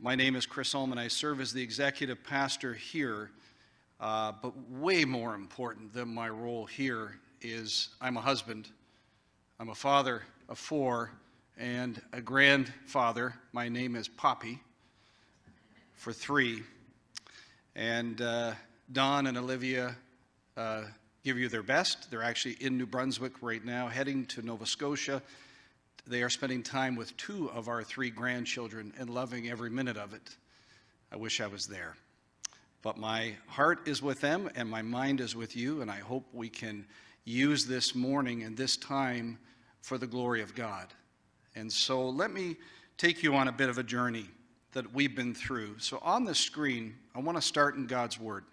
My name is Chris Ullman. I serve as the executive pastor here. Uh, but way more important than my role here is I'm a husband, I'm a father of four, and a grandfather. My name is Poppy for three. And uh, Don and Olivia uh, give you their best. They're actually in New Brunswick right now, heading to Nova Scotia. They are spending time with two of our three grandchildren and loving every minute of it. I wish I was there. But my heart is with them and my mind is with you, and I hope we can use this morning and this time for the glory of God. And so let me take you on a bit of a journey that we've been through. So on the screen, I want to start in God's Word.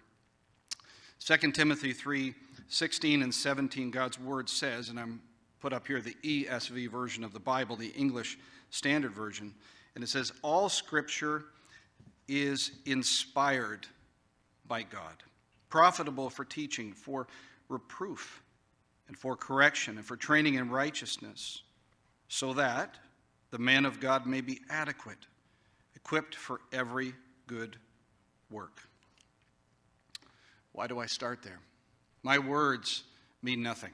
2 Timothy 3 16 and 17, God's Word says, and I'm put up here the ESV version of the Bible, the English Standard Version, and it says, All Scripture is inspired by God, profitable for teaching, for reproof, and for correction, and for training in righteousness, so that the man of God may be adequate, equipped for every good work. Why do I start there? My words mean nothing.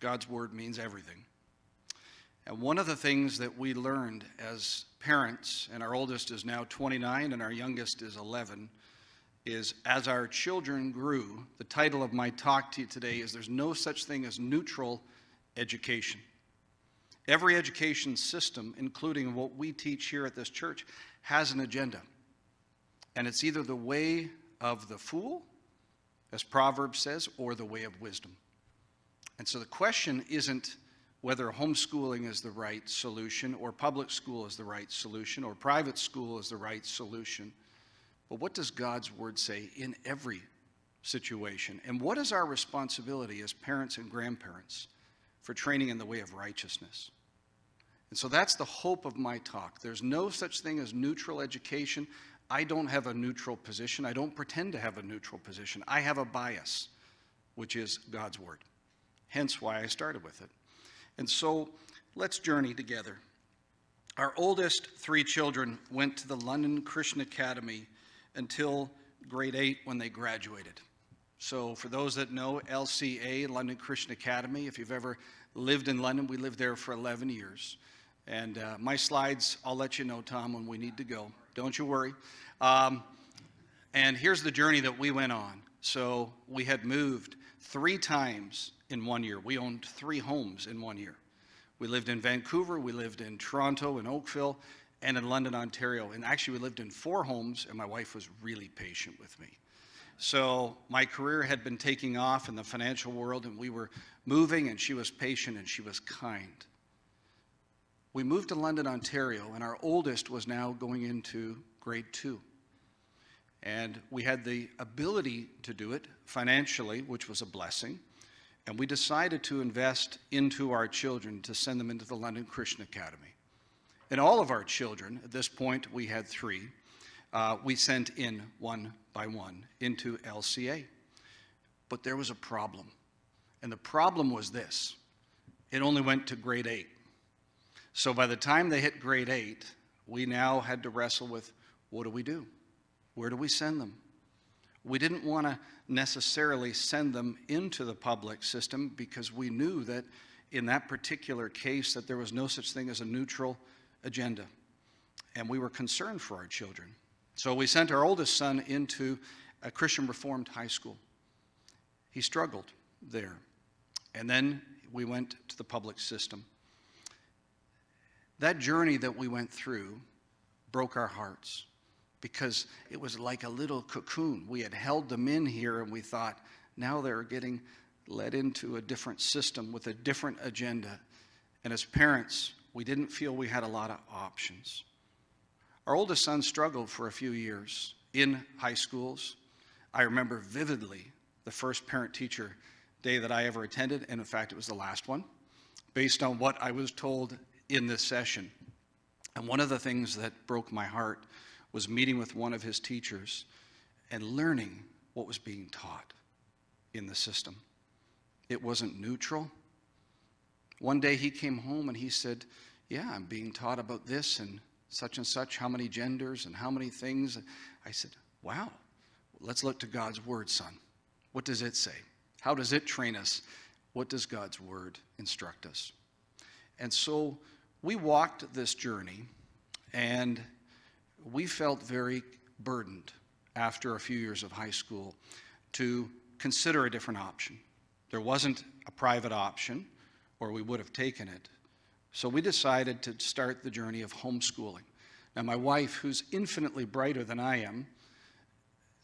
God's word means everything. And one of the things that we learned as parents, and our oldest is now 29 and our youngest is 11, is as our children grew, the title of my talk to you today is There's no such thing as neutral education. Every education system, including what we teach here at this church, has an agenda. And it's either the way of the fool, as Proverbs says, or the way of wisdom. And so the question isn't whether homeschooling is the right solution, or public school is the right solution, or private school is the right solution. But what does God's word say in every situation? And what is our responsibility as parents and grandparents for training in the way of righteousness? And so that's the hope of my talk. There's no such thing as neutral education. I don't have a neutral position. I don't pretend to have a neutral position. I have a bias, which is God's word. Hence why I started with it. And so let's journey together. Our oldest three children went to the London Christian Academy until grade eight when they graduated. So, for those that know LCA, London Christian Academy, if you've ever lived in London, we lived there for 11 years. And uh, my slides, I'll let you know, Tom, when we need to go. Don't you worry. Um, and here's the journey that we went on. So, we had moved three times in one year. We owned three homes in one year. We lived in Vancouver, we lived in Toronto and Oakville, and in London, Ontario. And actually, we lived in four homes, and my wife was really patient with me. So my career had been taking off in the financial world, and we were moving, and she was patient and she was kind. We moved to London, Ontario, and our oldest was now going into grade two. And we had the ability to do it financially, which was a blessing. And we decided to invest into our children to send them into the London Christian Academy. And all of our children, at this point we had three, uh, we sent in one by one into LCA. But there was a problem. And the problem was this it only went to grade eight. So by the time they hit grade eight, we now had to wrestle with what do we do? Where do we send them? We didn't want to necessarily send them into the public system because we knew that in that particular case that there was no such thing as a neutral agenda. And we were concerned for our children. So we sent our oldest son into a Christian Reformed high school. He struggled there. And then we went to the public system. That journey that we went through broke our hearts because it was like a little cocoon. We had held them in here and we thought, now they're getting led into a different system with a different agenda. And as parents, we didn't feel we had a lot of options. Our oldest son struggled for a few years in high schools. I remember vividly the first parent teacher day that I ever attended, and in fact, it was the last one, based on what I was told in this session. And one of the things that broke my heart was meeting with one of his teachers and learning what was being taught in the system. It wasn't neutral, one day he came home and he said, Yeah, I'm being taught about this and such and such, how many genders and how many things. I said, Wow, let's look to God's word, son. What does it say? How does it train us? What does God's word instruct us? And so we walked this journey and we felt very burdened after a few years of high school to consider a different option. There wasn't a private option, or we would have taken it. So we decided to start the journey of homeschooling. Now, my wife, who's infinitely brighter than I am,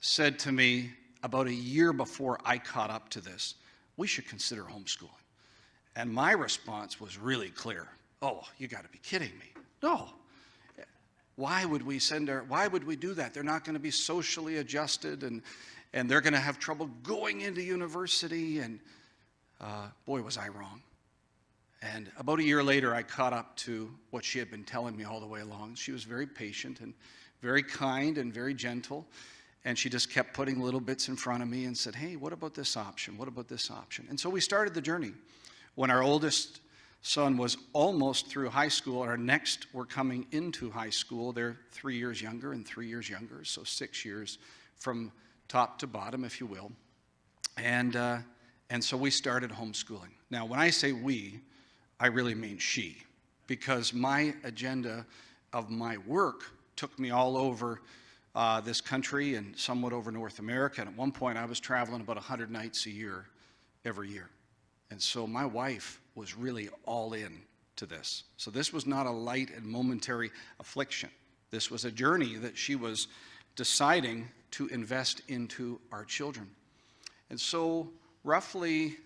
said to me about a year before I caught up to this, we should consider homeschooling. And my response was really clear. Oh, you got to be kidding me. No. Why would we send our, why would we do that? They're not going to be socially adjusted and, and they're going to have trouble going into university. And uh, boy, was I wrong. And about a year later, I caught up to what she had been telling me all the way along. She was very patient and very kind and very gentle. And she just kept putting little bits in front of me and said, Hey, what about this option? What about this option? And so we started the journey. When our oldest son was almost through high school, our next were coming into high school. They're three years younger and three years younger, so six years from top to bottom, if you will. And, uh, and so we started homeschooling. Now, when I say we, I really mean she, because my agenda of my work took me all over uh, this country and somewhat over North America. And at one point, I was traveling about 100 nights a year every year. And so my wife was really all in to this. So this was not a light and momentary affliction. This was a journey that she was deciding to invest into our children. And so, roughly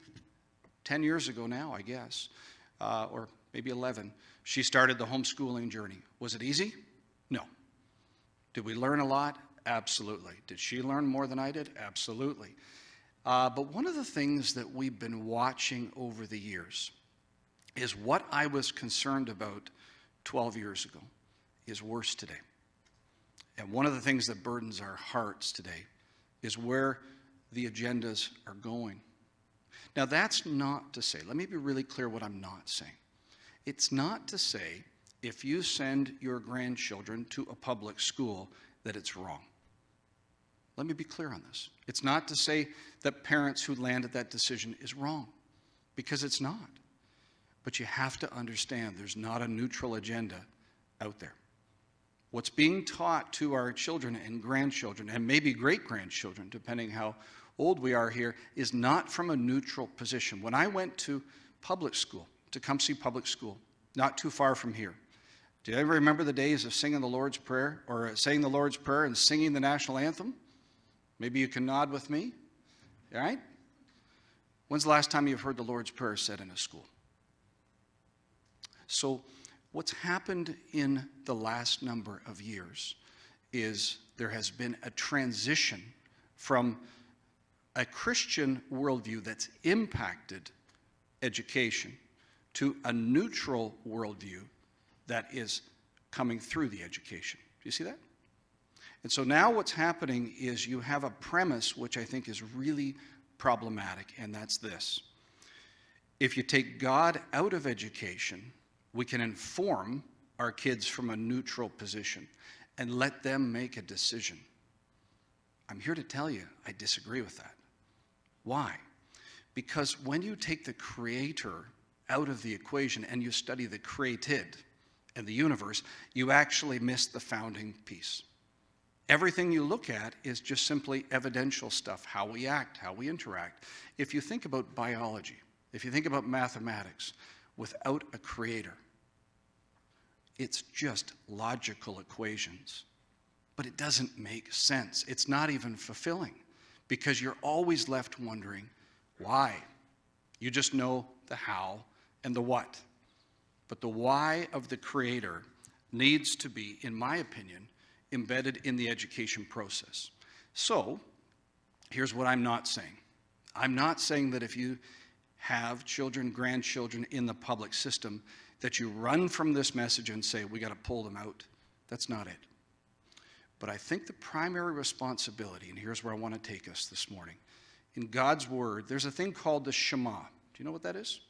10 years ago now, I guess, uh, or maybe 11, she started the homeschooling journey. Was it easy? No. Did we learn a lot? Absolutely. Did she learn more than I did? Absolutely. Uh, but one of the things that we've been watching over the years is what I was concerned about 12 years ago is worse today. And one of the things that burdens our hearts today is where the agendas are going. Now, that's not to say, let me be really clear what I'm not saying. It's not to say if you send your grandchildren to a public school that it's wrong. Let me be clear on this. It's not to say that parents who landed that decision is wrong, because it's not. But you have to understand there's not a neutral agenda out there. What's being taught to our children and grandchildren, and maybe great grandchildren, depending how old we are here, is not from a neutral position. When I went to public school, to Tecumseh Public School, not too far from here, do you ever remember the days of singing the Lord's Prayer or saying the Lord's Prayer and singing the national anthem? Maybe you can nod with me. All right? When's the last time you've heard the Lord's Prayer said in a school? So, what's happened in the last number of years is there has been a transition from a Christian worldview that's impacted education to a neutral worldview that is coming through the education. Do you see that? And so now what's happening is you have a premise which I think is really problematic, and that's this. If you take God out of education, we can inform our kids from a neutral position and let them make a decision. I'm here to tell you, I disagree with that. Why? Because when you take the creator out of the equation and you study the created and the universe, you actually miss the founding piece. Everything you look at is just simply evidential stuff how we act, how we interact. If you think about biology, if you think about mathematics, without a creator, it's just logical equations. But it doesn't make sense. It's not even fulfilling because you're always left wondering why. You just know the how and the what. But the why of the creator needs to be, in my opinion, embedded in the education process. So, here's what I'm not saying I'm not saying that if you have children, grandchildren in the public system, that you run from this message and say, we got to pull them out. That's not it. But I think the primary responsibility, and here's where I want to take us this morning in God's Word, there's a thing called the Shema. Do you know what that is?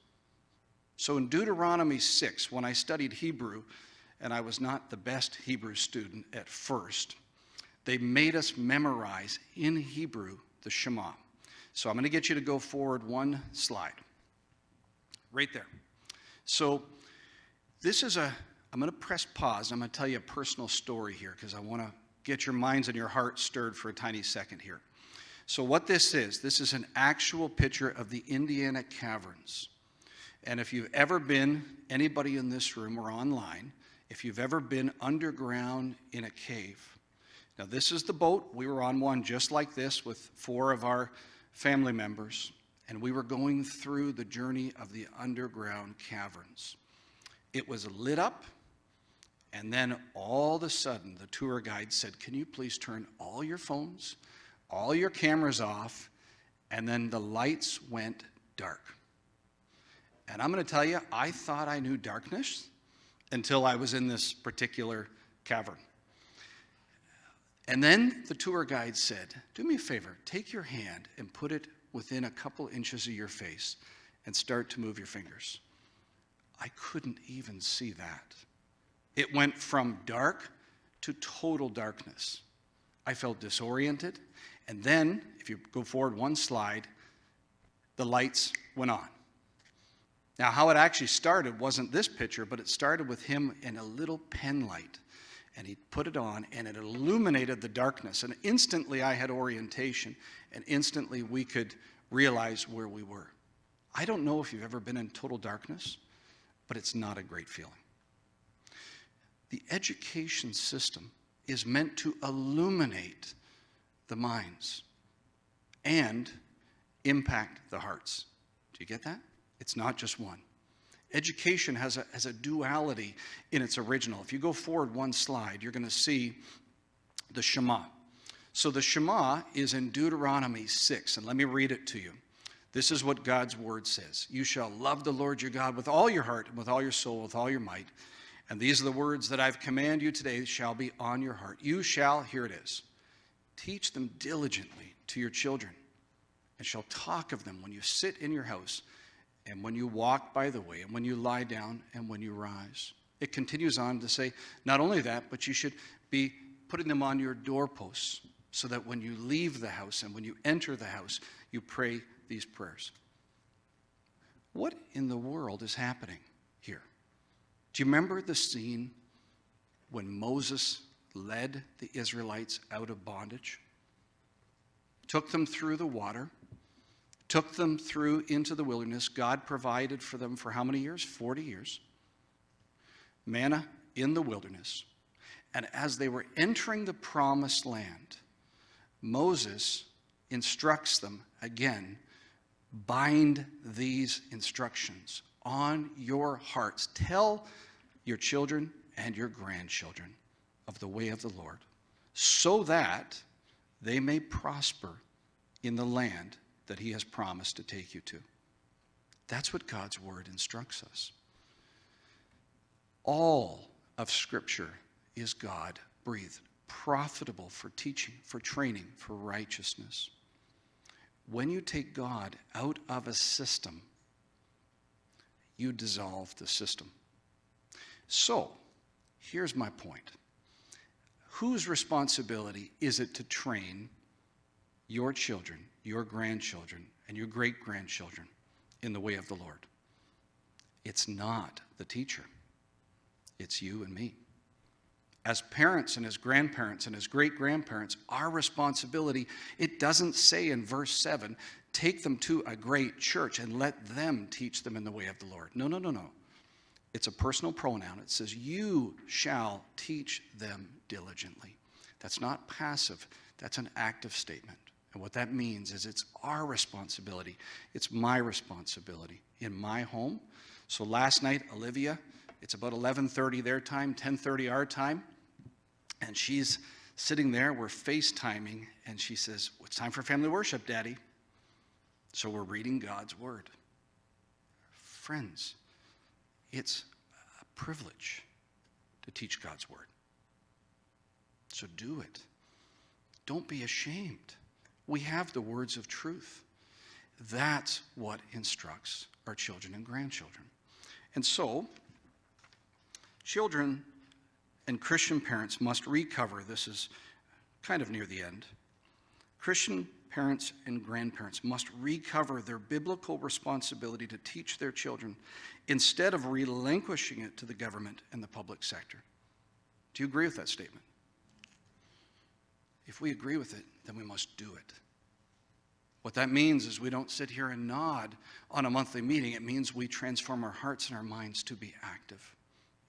So in Deuteronomy 6, when I studied Hebrew, and I was not the best Hebrew student at first. They made us memorize in Hebrew the Shema. So I'm going to get you to go forward one slide. Right there. So this is a, I'm going to press pause. I'm going to tell you a personal story here because I want to get your minds and your hearts stirred for a tiny second here. So, what this is, this is an actual picture of the Indiana Caverns. And if you've ever been, anybody in this room or online, if you've ever been underground in a cave, now this is the boat. We were on one just like this with four of our family members, and we were going through the journey of the underground caverns. It was lit up, and then all of a sudden, the tour guide said, Can you please turn all your phones? all your cameras off, and then the lights went dark. And I'm going to tell you, I thought I knew darkness until I was in this particular cavern. And then the tour guide said, Do me a favor, take your hand and put it within a couple inches of your face and start to move your fingers. I couldn't even see that. It went from dark to total darkness. I felt disoriented. And then, if you go forward one slide, the lights went on. Now, how it actually started wasn't this picture, but it started with him in a little pen light. And he put it on, and it illuminated the darkness. And instantly, I had orientation, and instantly, we could realize where we were. I don't know if you've ever been in total darkness, but it's not a great feeling. The education system is meant to illuminate the minds and impact the hearts. Do you get that? It's not just one. Education has a, has a duality in its original. If you go forward one slide, you're going to see the Shema. So the Shema is in Deuteronomy 6, and let me read it to you. This is what God's word says You shall love the Lord your God with all your heart, and with all your soul, with all your might. And these are the words that I've commanded you today shall be on your heart. You shall, here it is, Teach them diligently to your children, and shall talk of them when you sit in your house, and when you walk by the way, and when you lie down, and when you rise. It continues on to say, not only that, but you should be putting them on your doorposts, so that when you leave the house and when you enter the house, you pray these prayers. What in the world is happening here? Do you remember the scene when Moses led the Israelites out of bondage, took them through the water, took them through into the wilderness. God provided for them for how many years? 40 years. Manna in the wilderness. And as they were entering the promised land, Moses instructs them again bind these instructions on your hearts. Tell your children and your grandchildren of the way of the Lord, so that they may prosper in the land that he has promised to take you to. That's what God's word instructs us. All of Scripture is God breathed, profitable for teaching, for training, for righteousness. When you take God out of a system, you dissolve the system. So, here's my point whose responsibility is it to train your children, your grandchildren, and your great grandchildren in the way of the Lord? It's not the teacher, it's you and me. As parents and as grandparents and as great grandparents, our responsibility, it doesn't say in verse 7, take them to a great church and let them teach them in the way of the Lord. No, no, no, no. It's a personal pronoun. It says, You shall teach them diligently. That's not passive, that's an active statement. And what that means is it's our responsibility. It's my responsibility in my home. So last night, Olivia, it's about 11:30 their time, 10:30 our time, and she's sitting there, we're FaceTiming, and she says, It's time for family worship, Daddy. So we're reading God's word. Friends, it's a privilege to teach God's word. So do it. Don't be ashamed. We have the words of truth. That's what instructs our children and grandchildren. And so, children and Christian parents must recover. This is kind of near the end. Christian parents and grandparents must recover their biblical responsibility to teach their children instead of relinquishing it to the government and the public sector. Do you agree with that statement? If we agree with it, then we must do it. What that means is we don't sit here and nod on a monthly meeting. It means we transform our hearts and our minds to be active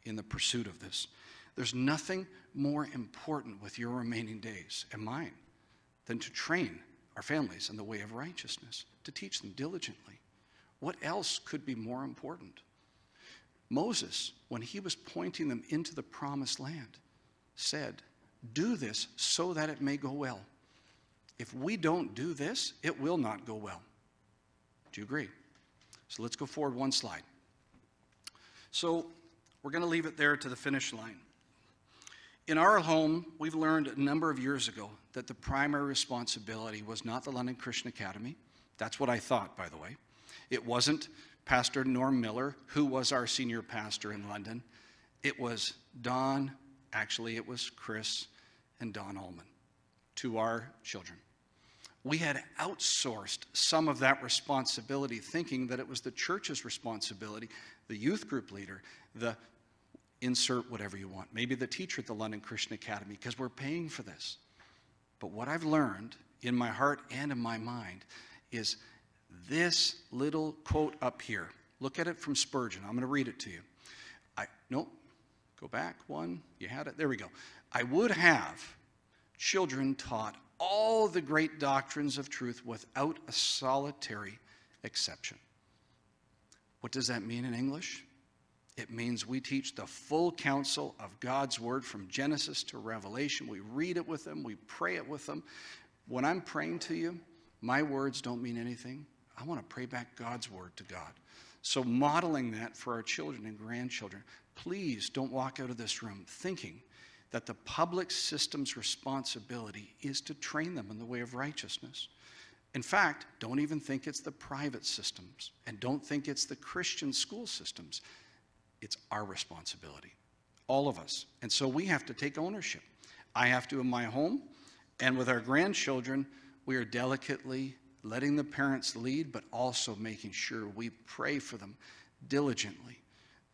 in the pursuit of this. There's nothing more important with your remaining days and mine than to train our families in the way of righteousness, to teach them diligently. What else could be more important? Moses, when he was pointing them into the promised land, said, Do this so that it may go well. If we don't do this, it will not go well. Do you agree? So let's go forward one slide. So we're going to leave it there to the finish line. In our home, we've learned a number of years ago that the primary responsibility was not the London Christian Academy. That's what I thought, by the way. It wasn't Pastor Norm Miller, who was our senior pastor in London. It was Don, actually, it was Chris and Don Allman to our children. We had outsourced some of that responsibility, thinking that it was the church's responsibility, the youth group leader, the insert whatever you want, maybe the teacher at the London Christian Academy, because we're paying for this. But what I've learned in my heart and in my mind is this little quote up here. Look at it from Spurgeon. I'm going to read it to you. I nope. Go back one. You had it. There we go. I would have children taught all the great doctrines of truth without a solitary exception. What does that mean in English? It means we teach the full counsel of God's word from Genesis to Revelation. We read it with them, we pray it with them. When I'm praying to you, my words don't mean anything. I want to pray back God's word to God. So, modeling that for our children and grandchildren, please don't walk out of this room thinking that the public system's responsibility is to train them in the way of righteousness. In fact, don't even think it's the private systems and don't think it's the Christian school systems. It's our responsibility, all of us. And so we have to take ownership. I have to in my home, and with our grandchildren, we are delicately letting the parents lead, but also making sure we pray for them diligently,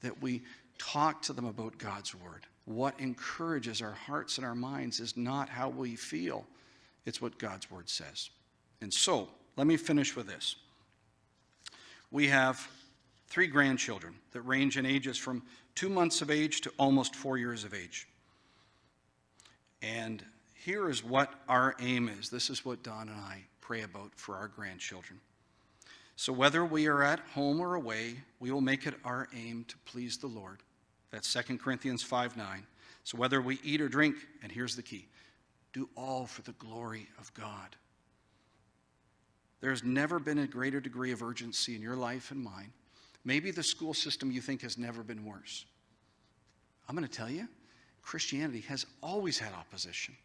that we talk to them about God's word. What encourages our hearts and our minds is not how we feel, it's what God's word says. And so, let me finish with this. We have three grandchildren that range in ages from two months of age to almost four years of age. And here is what our aim is. This is what Don and I pray about for our grandchildren. So, whether we are at home or away, we will make it our aim to please the Lord. That's 2 Corinthians 5 9. So, whether we eat or drink, and here's the key do all for the glory of God. There's never been a greater degree of urgency in your life and mine Maybe the school system you think has never been worse. I'm going to tell you, Christianity has always had opposition.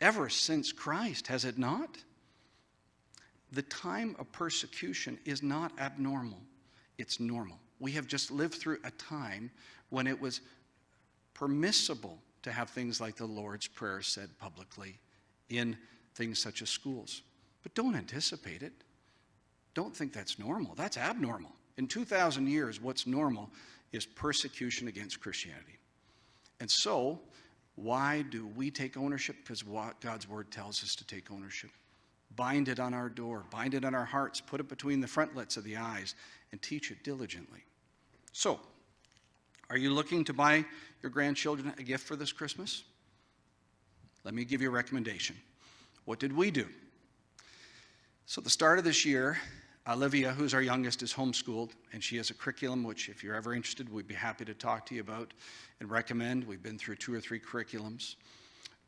Ever since Christ, has it not? The time of persecution is not abnormal, it's normal. We have just lived through a time when it was permissible to have things like the Lord's Prayer said publicly in things such as schools. But don't anticipate it. Don't think that's normal. That's abnormal. In 2,000 years, what's normal is persecution against Christianity. And so, why do we take ownership? Because God's word tells us to take ownership. Bind it on our door, bind it on our hearts, put it between the frontlets of the eyes, and teach it diligently. So, are you looking to buy your grandchildren a gift for this Christmas? Let me give you a recommendation. What did we do? So, the start of this year, Olivia, who's our youngest, is homeschooled, and she has a curriculum which, if you're ever interested, we'd be happy to talk to you about and recommend. We've been through two or three curriculums.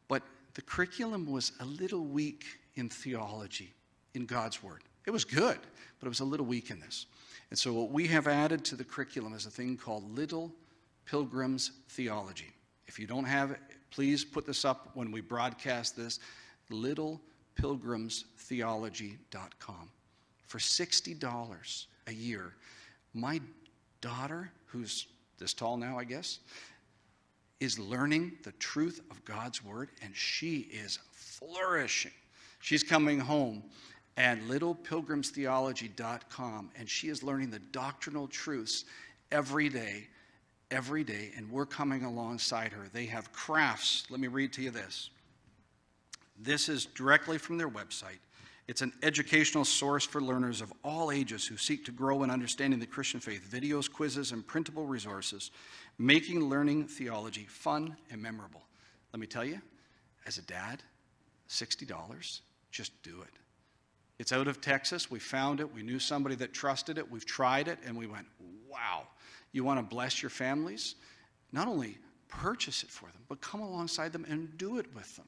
But the curriculum was a little weak in theology, in God's Word. It was good, but it was a little weak in this. And so, what we have added to the curriculum is a thing called Little Pilgrims Theology. If you don't have it, please put this up when we broadcast this littlepilgrimstheology.com for $60 a year. My daughter, who's this tall now, I guess, is learning the truth of God's word, and she is flourishing. She's coming home at littlepilgrimstheology.com, and she is learning the doctrinal truths every day, every day, and we're coming alongside her. They have crafts. Let me read to you this. This is directly from their website. It's an educational source for learners of all ages who seek to grow in understanding the Christian faith. Videos, quizzes, and printable resources, making learning theology fun and memorable. Let me tell you, as a dad, $60, just do it. It's out of Texas. We found it. We knew somebody that trusted it. We've tried it, and we went, wow. You want to bless your families? Not only purchase it for them, but come alongside them and do it with them.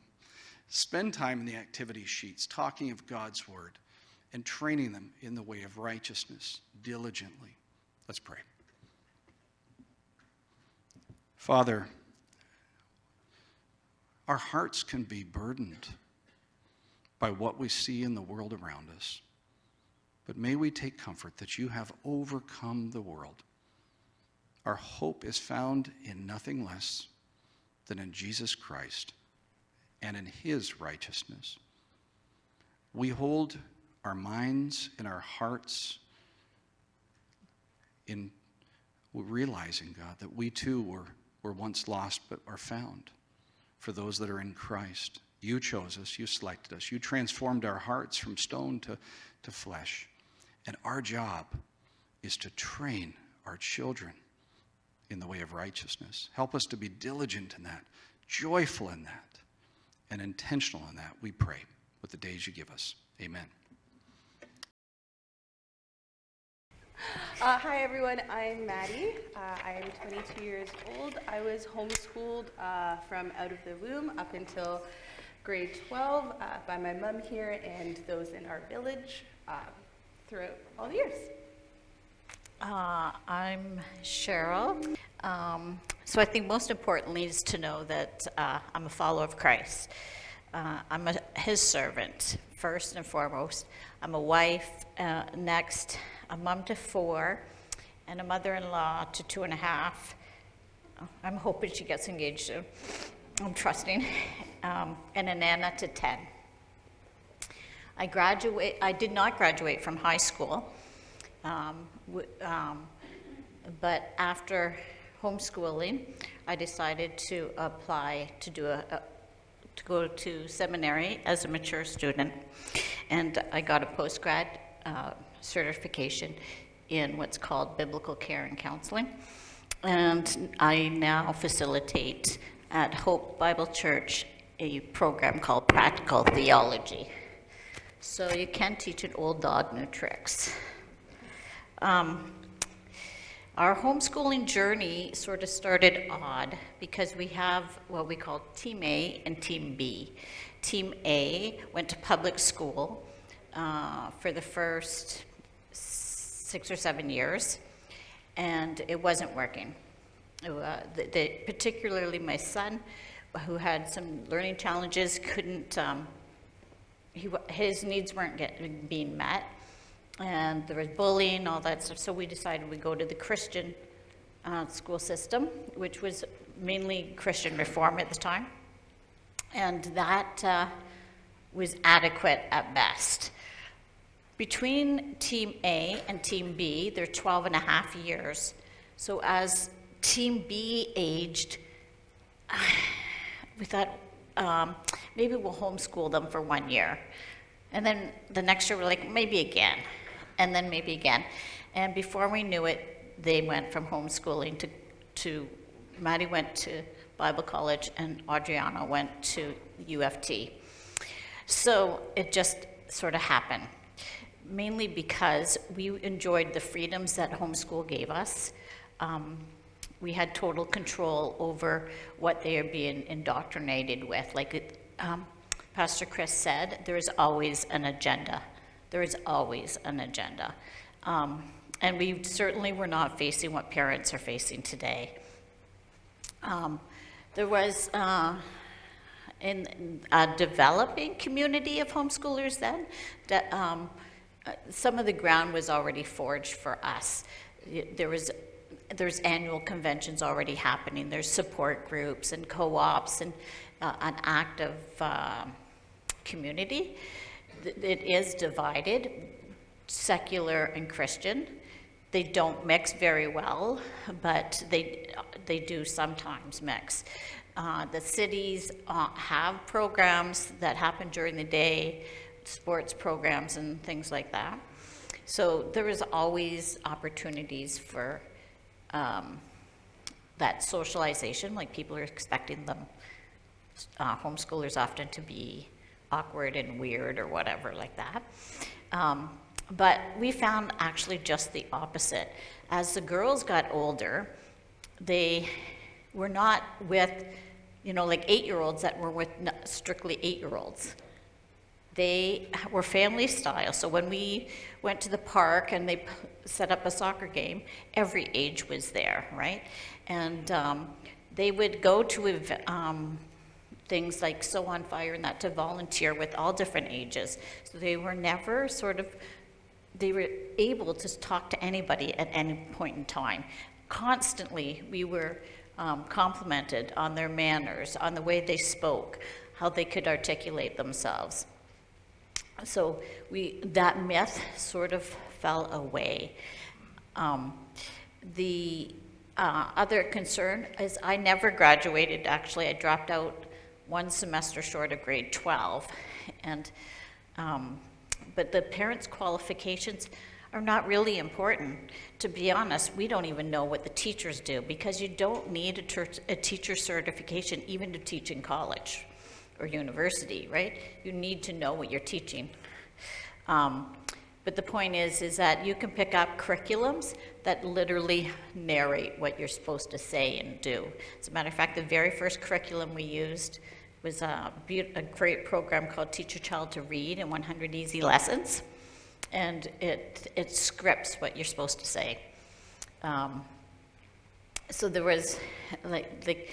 Spend time in the activity sheets talking of God's word and training them in the way of righteousness diligently. Let's pray. Father, our hearts can be burdened by what we see in the world around us. But may we take comfort that you have overcome the world. Our hope is found in nothing less than in Jesus Christ and in his righteousness. We hold our minds and our hearts in realizing, God, that we too were, were once lost but are found for those that are in Christ. You chose us, you selected us, you transformed our hearts from stone to, to flesh. And our job is to train our children in the way of righteousness. Help us to be diligent in that, joyful in that and intentional in that, we pray with the days you give us. Amen. Uh, hi, everyone. I'm Maddie. Uh, I am 22 years old. I was homeschooled uh, from out of the womb up until grade 12 uh, by my mom here and those in our village uh, throughout all the years. Uh, I'm Cheryl. Um, so I think most importantly is to know that uh, I'm a follower of Christ. Uh, I'm a, his servant, first and foremost. I'm a wife, uh, next, a mom to four, and a mother in law to two and a half. I'm hoping she gets engaged soon. I'm trusting. Um, and a nana to 10. I graduate. I did not graduate from high school, um, w- um, but after homeschooling, I decided to apply to do a, a to go to seminary as a mature student, and I got a postgrad uh, certification in what's called biblical care and counseling, and I now facilitate at Hope Bible Church a program called Practical Theology. So you can't teach an old dog new tricks. Um, our homeschooling journey sort of started odd because we have what we call Team A and Team B. Team A went to public school uh, for the first six or seven years, and it wasn't working. Uh, the, the, particularly my son, who had some learning challenges, couldn't, um, he, his needs weren't get, being met and there was bullying, all that stuff. So we decided we'd go to the Christian uh, school system, which was mainly Christian reform at the time. And that uh, was adequate at best. Between Team A and Team B, they're 12 and a half years. So as Team B aged, we thought um, maybe we'll homeschool them for one year. And then the next year, we're like, maybe again and then maybe again. And before we knew it, they went from homeschooling to, to Maddie went to Bible college and Adriana went to UFT. So it just sort of happened, mainly because we enjoyed the freedoms that homeschool gave us. Um, we had total control over what they are being indoctrinated with. Like um, Pastor Chris said, there is always an agenda. There is always an agenda. Um, and we certainly were not facing what parents are facing today. Um, there was uh, in a developing community of homeschoolers then that um, uh, some of the ground was already forged for us. There was there's annual conventions already happening. There's support groups and co-ops and uh, an active um community. It is divided, secular and Christian. They don't mix very well, but they, they do sometimes mix. Uh, the cities uh, have programs that happen during the day, sports programs and things like that. So there is always opportunities for um, that socialization, like people are expecting them, uh, homeschoolers often to be awkward and weird or whatever like that. Um, but we found actually just the opposite. As the girls got older, they were not with, you know, like eight-year-olds that were with strictly eight-year-olds. They were family style, so when we went to the park and they set up a soccer game, every age was there, right? And um, they would go to um, things like So on Fire and that to volunteer with all different ages. So they were never sort of, they were able to talk to anybody at any point in time. Constantly, we were um, complimented on their manners, on the way they spoke, how they could articulate themselves. So we, that myth sort of fell away. Um, the uh, other concern is I never graduated, actually, I dropped out one semester short of grade 12. And, um, but the parents' qualifications are not really important. To be honest, we don't even know what the teachers do because you don't need a, ter- a teacher certification even to teach in college or university, right? You need to know what you're teaching. Um, but the point is, is that you can pick up curriculums that literally narrate what you're supposed to say and do. As a matter of fact, the very first curriculum we used was a, beau- a great program called Teach Your Child to Read in 100 Easy Lessons. And it, it scripts what you're supposed to say. Um, so there was like, like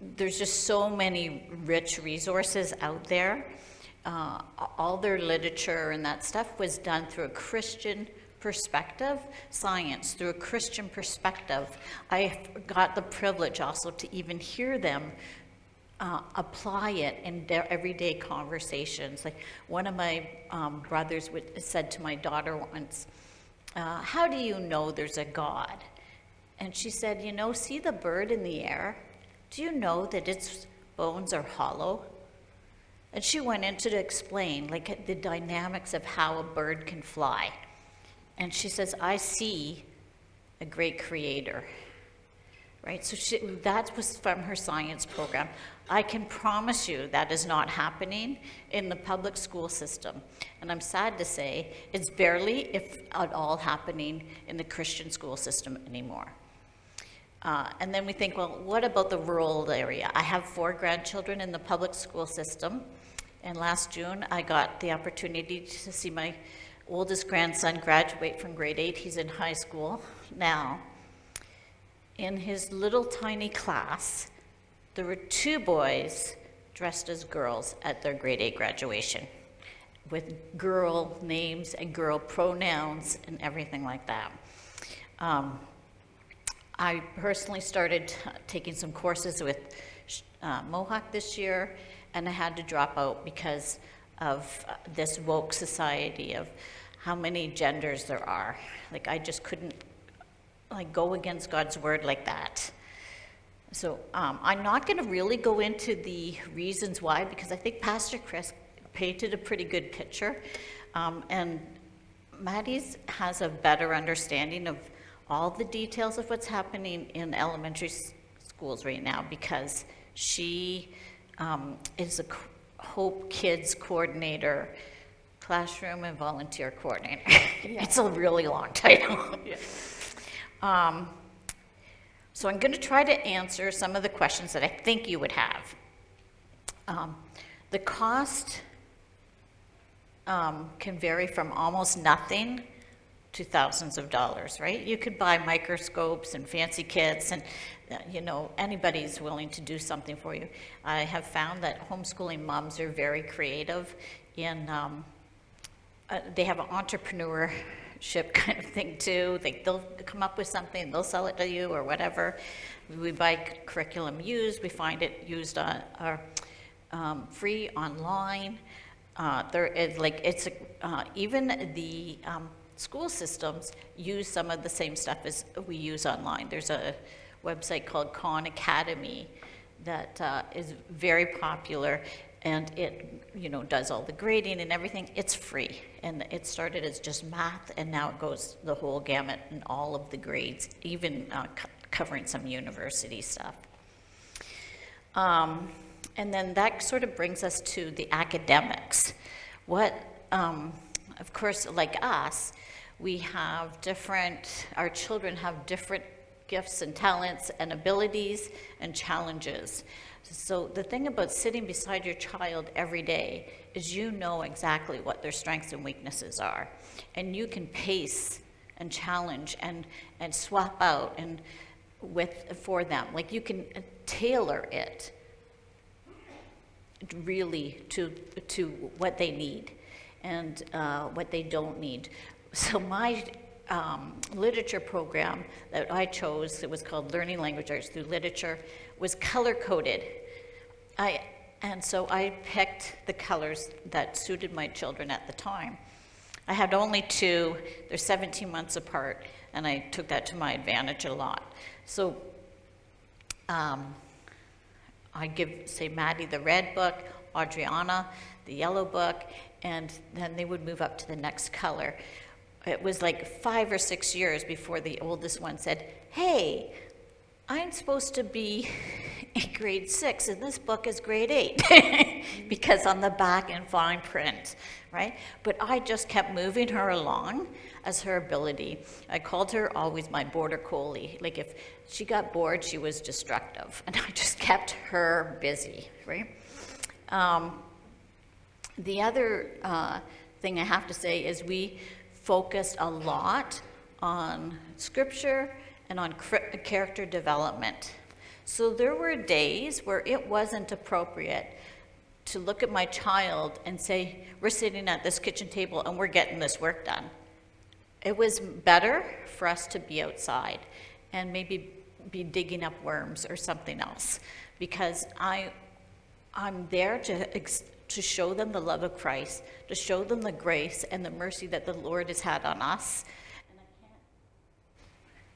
there's just so many rich resources out there uh, all their literature and that stuff was done through a christian perspective science through a christian perspective i got the privilege also to even hear them uh, apply it in their everyday conversations like one of my um, brothers would, said to my daughter once uh, how do you know there's a god and she said, You know, see the bird in the air? Do you know that its bones are hollow? And she went into to explain, like, the dynamics of how a bird can fly. And she says, I see a great creator. Right? So she, that was from her science program. I can promise you that is not happening in the public school system. And I'm sad to say, it's barely, if at all, happening in the Christian school system anymore. Uh, and then we think, well, what about the rural area? I have four grandchildren in the public school system. And last June, I got the opportunity to see my oldest grandson graduate from grade eight. He's in high school now. In his little tiny class, there were two boys dressed as girls at their grade eight graduation with girl names and girl pronouns and everything like that. Um, I personally started taking some courses with uh, Mohawk this year, and I had to drop out because of uh, this woke society of how many genders there are. Like I just couldn't like go against God's word like that. So um, I'm not going to really go into the reasons why because I think Pastor Chris painted a pretty good picture, um, and Maddie's has a better understanding of all the details of what's happening in elementary s- schools right now because she um, is a c- Hope Kids coordinator, classroom and volunteer coordinator. it's a really long title. um, so I'm going to try to answer some of the questions that I think you would have. Um, the cost um, can vary from almost nothing to thousands of dollars, right? You could buy microscopes and fancy kits, and uh, you know anybody's willing to do something for you. I have found that homeschooling moms are very creative in. Um, uh, they have an entrepreneur ship kind of thing too. They, they'll come up with something, they'll sell it to you or whatever. We buy curriculum used, we find it used on, or um, free online. Uh, there is like, it's, uh, even the um, school systems use some of the same stuff as we use online. There's a website called Khan Academy that uh, is very popular and it, you know, does all the grading and everything. It's free. And it started as just math and now it goes the whole gamut and all of the grades, even uh, co- covering some university stuff. Um, and then that sort of brings us to the academics. What, um, of course, like us, we have different, our children have different gifts and talents and abilities and challenges. So the thing about sitting beside your child every day is you know exactly what their strengths and weaknesses are. And you can pace and challenge and, and swap out and with for them. Like you can tailor it really to, to what they need and uh, what they don't need. So my um, literature program that I chose, it was called Learning Language Arts Through Literature, was color-coded. I, and so I picked the colors that suited my children at the time. I had only two, they're 17 months apart, and I took that to my advantage a lot. So um, I give, say, Maddie the red book, Adriana the yellow book, and then they would move up to the next color. It was like five or six years before the oldest one said, Hey, I'm supposed to be in grade six, and this book is grade eight, because on the back in fine print, right? But I just kept moving her along as her ability. I called her always my border collie. Like if she got bored, she was destructive, and I just kept her busy, right? Um, the other uh, thing I have to say is we focused a lot on scripture and on character development. So there were days where it wasn't appropriate to look at my child and say, We're sitting at this kitchen table and we're getting this work done. It was better for us to be outside and maybe be digging up worms or something else because I, I'm there to, to show them the love of Christ, to show them the grace and the mercy that the Lord has had on us.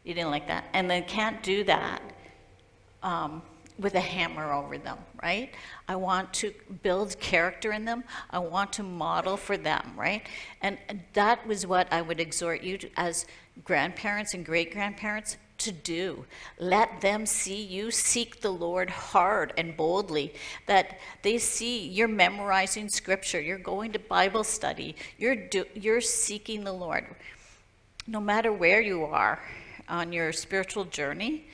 You didn't like that? And they can't do that um, with a hammer over them, right? I want to build character in them. I want to model for them, right? And that was what I would exhort you to, as grandparents and great grandparents to do. Let them see you seek the Lord hard and boldly, that they see you're memorizing scripture, you're going to Bible study, you're, do, you're seeking the Lord. No matter where you are on your spiritual journey,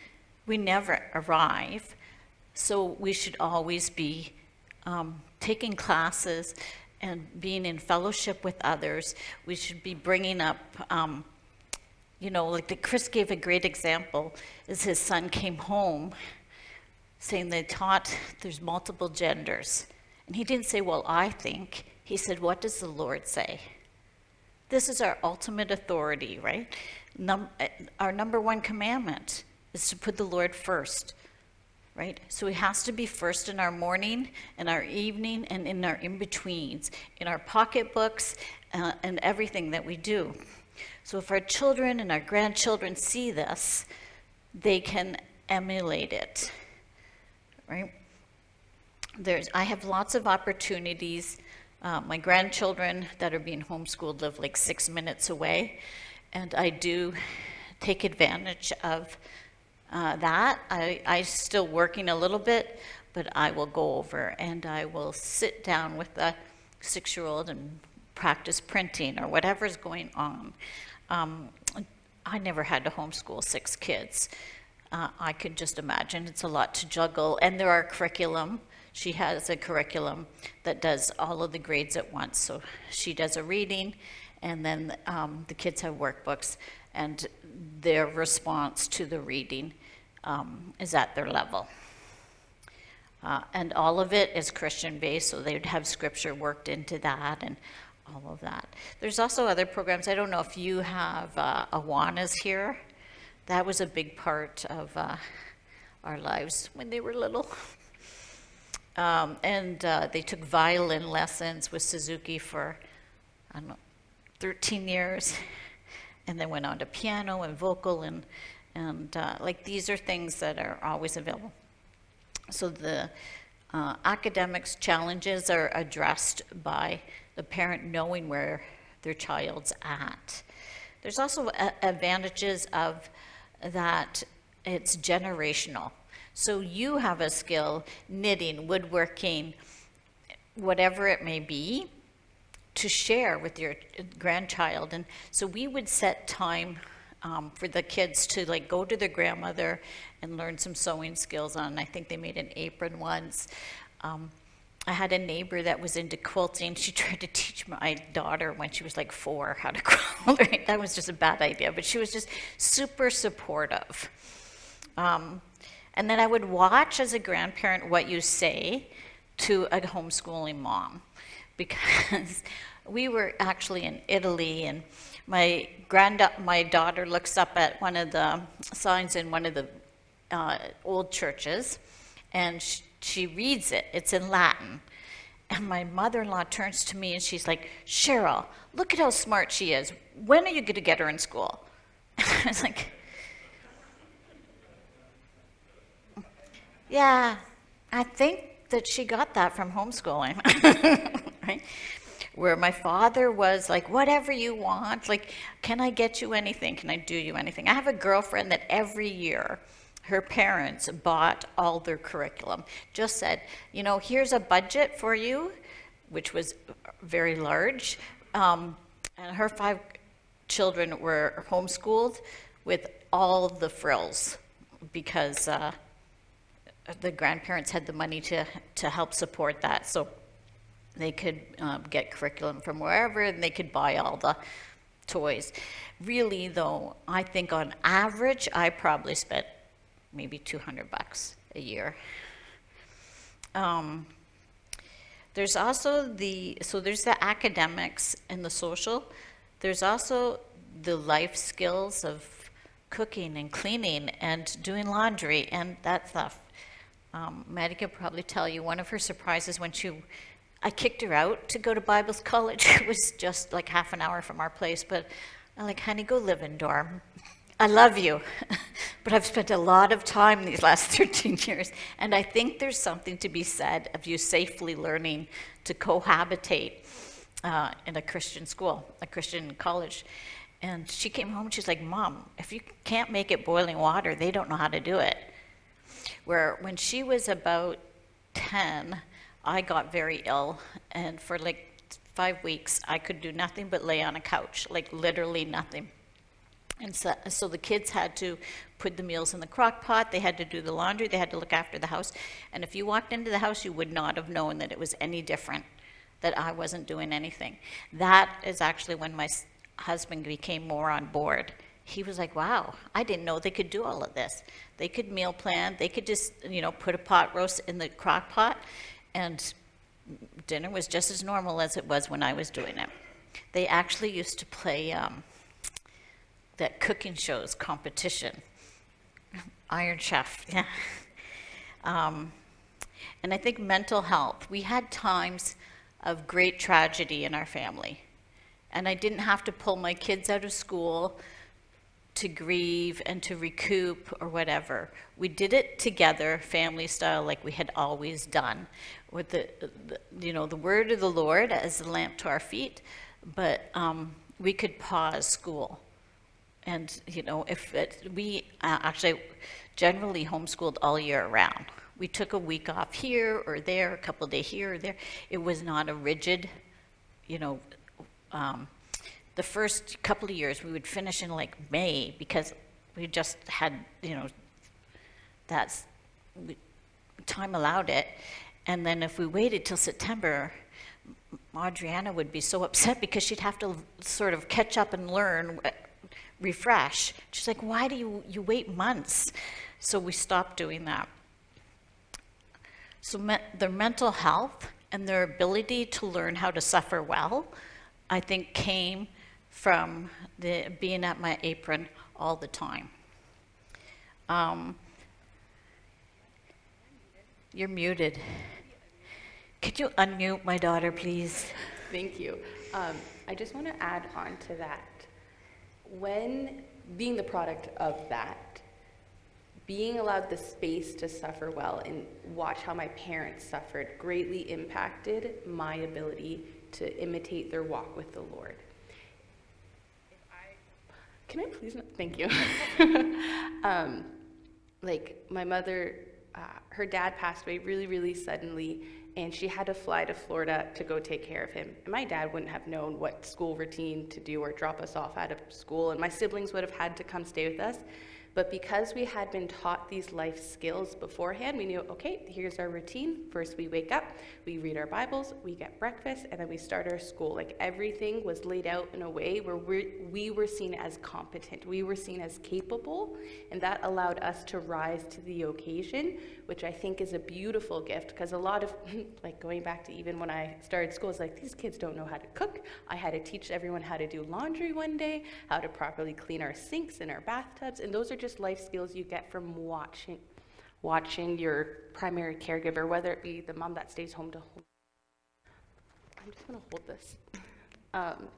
we never arrive. So we should always be um, taking classes and being in fellowship with others. We should be bringing up. Um, you know, like the, Chris gave a great example, is his son came home saying they taught there's multiple genders. And he didn't say, Well, I think. He said, What does the Lord say? This is our ultimate authority, right? Num- our number one commandment is to put the Lord first, right? So he has to be first in our morning, in our evening, and in our in betweens, in our pocketbooks, uh, and everything that we do. So if our children and our grandchildren see this, they can emulate it, right? There's, I have lots of opportunities. Uh, my grandchildren that are being homeschooled live like six minutes away, and I do take advantage of uh, that. I, I'm still working a little bit, but I will go over and I will sit down with the six year old and practice printing or whatever's going on. Um, I never had to homeschool six kids. Uh, I can just imagine it's a lot to juggle, and there are curriculum. She has a curriculum that does all of the grades at once. So she does a reading, and then um, the kids have workbooks, and their response to the reading um, is at their level. Uh, and all of it is Christian based, so they'd have scripture worked into that. And all of that. There's also other programs. I don't know if you have uh, Awanas here. That was a big part of uh, our lives when they were little. Um, and uh, they took violin lessons with Suzuki for, I don't know, 13 years, and then went on to piano and vocal, and, and uh, like these are things that are always available. So the uh, academics challenges are addressed by the parent knowing where their child's at. There's also a- advantages of that it's generational. So you have a skill, knitting, woodworking, whatever it may be, to share with your grandchild. And so we would set time um, for the kids to like go to their grandmother and learn some sewing skills on. I think they made an apron once. Um, I had a neighbor that was into quilting. She tried to teach my daughter when she was like four how to quilt. Right? That was just a bad idea, but she was just super supportive. Um, and then I would watch as a grandparent what you say to a homeschooling mom because we were actually in Italy and my grand my daughter looks up at one of the signs in one of the uh, old churches and sh- she reads it. It's in latin. And my mother-in-law turns to me and she's like cheryl look at how smart she is. When are you going to get her in school? I was like yeah i think that she got that from homeschooling right where my father was like, whatever you want, like, can I get you anything? Can I do you anything? I have a girlfriend that every year her parents bought all their curriculum, just said, you know, here's a budget for you, which was very large. Um, and her five children were homeschooled with all the frills because uh, the grandparents had the money to, to help support that. So they could um, get curriculum from wherever and they could buy all the toys. Really, though, I think on average, I probably spent maybe 200 bucks a year. Um, there's also the, so there's the academics and the social. There's also the life skills of cooking and cleaning and doing laundry and that stuff. Um, Maddie could probably tell you one of her surprises when she I kicked her out to go to Bible college. It was just like half an hour from our place, but I'm like, honey, go live in dorm. I love you, but I've spent a lot of time these last 13 years, and I think there's something to be said of you safely learning to cohabitate uh, in a Christian school, a Christian college. And she came home she's like, Mom, if you can't make it boiling water, they don't know how to do it. Where when she was about 10, I got very ill, and for like five weeks, I could do nothing but lay on a couch, like literally nothing. And so, so the kids had to put the meals in the crock pot, they had to do the laundry, they had to look after the house. And if you walked into the house, you would not have known that it was any different, that I wasn't doing anything. That is actually when my husband became more on board. He was like, wow, I didn't know they could do all of this. They could meal plan, they could just, you know, put a pot roast in the crock pot and dinner was just as normal as it was when I was doing it. They actually used to play um, that cooking shows competition, Iron Chef, yeah. Um, and I think mental health. We had times of great tragedy in our family, and I didn't have to pull my kids out of school to grieve and to recoup or whatever. We did it together, family style, like we had always done, with the, the you know the word of the Lord as a lamp to our feet. But um, we could pause school, and you know if it, we uh, actually generally homeschooled all year round. We took a week off here or there, a couple days here or there. It was not a rigid, you know. Um, the first couple of years we would finish in like May because we just had, you know, that's time allowed it. And then if we waited till September, Adriana would be so upset because she'd have to sort of catch up and learn, uh, refresh. She's like, why do you, you wait months? So we stopped doing that. So me- their mental health and their ability to learn how to suffer well I think came from the being at my apron all the time. Um, you're muted. Could you unmute my daughter, please? Thank you. Um, I just want to add on to that. When being the product of that, being allowed the space to suffer well and watch how my parents suffered greatly impacted my ability to imitate their walk with the Lord. Can I please? Not? Thank you. um, like my mother, uh, her dad passed away really, really suddenly, and she had to fly to Florida to go take care of him. And my dad wouldn't have known what school routine to do or drop us off out of school, and my siblings would have had to come stay with us. But because we had been taught these life skills beforehand, we knew, okay, here's our routine. First, we wake up, we read our Bibles, we get breakfast, and then we start our school. Like everything was laid out in a way where we we were seen as competent, we were seen as capable, and that allowed us to rise to the occasion, which I think is a beautiful gift because a lot of, like going back to even when I started school, it's like these kids don't know how to cook. I had to teach everyone how to do laundry one day, how to properly clean our sinks and our bathtubs, and those are just life skills you get from watching watching your primary caregiver, whether it be the mom that stays home to home. I'm just gonna hold this. Um,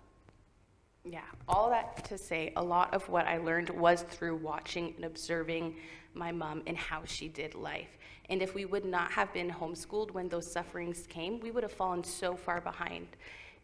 yeah, all that to say, a lot of what I learned was through watching and observing my mom and how she did life. And if we would not have been homeschooled when those sufferings came, we would have fallen so far behind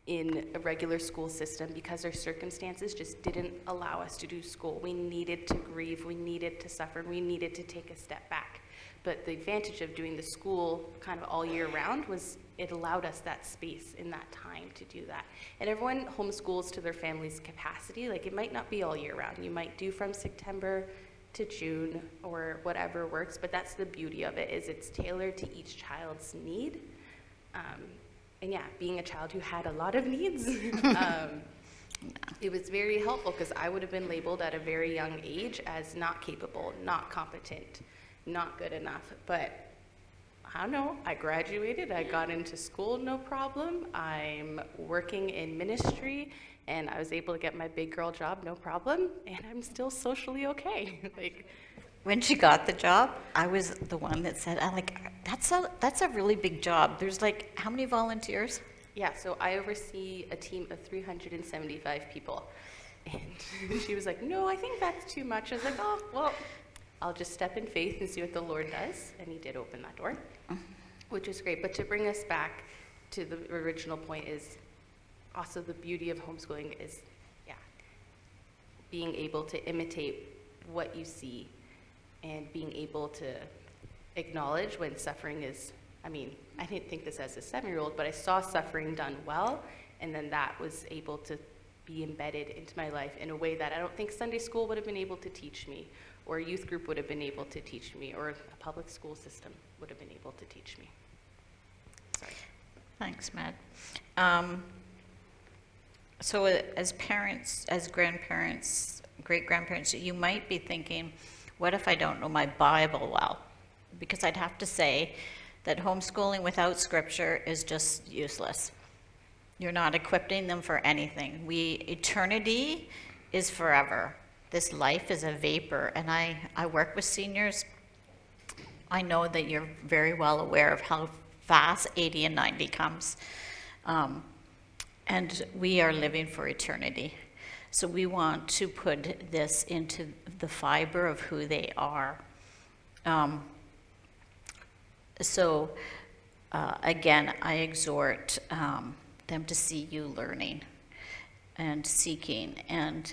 in a regular school system because our circumstances just didn't allow us to do school. We needed to grieve, we needed to suffer, we needed to take a step back. But the advantage of doing the school kind of all year round was it allowed us that space in that time to do that. And everyone homeschools to their family's capacity. Like it might not be all year round. You might do from September to June or whatever works, but that's the beauty of it is it's tailored to each child's need. Um, and yeah, being a child who had a lot of needs, um, it was very helpful because I would have been labeled at a very young age as not capable, not competent, not good enough. But I don't know, I graduated, I got into school no problem, I'm working in ministry, and I was able to get my big girl job no problem, and I'm still socially okay. like, when she got the job, I was the one that said, "I like that's a that's a really big job." There's like how many volunteers? Yeah, so I oversee a team of 375 people. And she was like, "No, I think that's too much." I was like, "Oh, well, I'll just step in faith and see what the Lord does." And he did open that door, which is great. But to bring us back to the original point is also the beauty of homeschooling is yeah, being able to imitate what you see and being able to acknowledge when suffering is, I mean, I didn't think this as a seven year old, but I saw suffering done well, and then that was able to be embedded into my life in a way that I don't think Sunday school would have been able to teach me, or a youth group would have been able to teach me, or a public school system would have been able to teach me. Sorry. Thanks, Matt. Um, so, uh, as parents, as grandparents, great grandparents, you might be thinking, what if I don't know my Bible well? Because I'd have to say that homeschooling without scripture is just useless. You're not equipping them for anything. We eternity is forever. This life is a vapor, and I, I work with seniors. I know that you're very well aware of how fast 80 and 90 comes. Um, and we are living for eternity. So we want to put this into the fiber of who they are. Um, so uh, again, I exhort um, them to see you learning and seeking and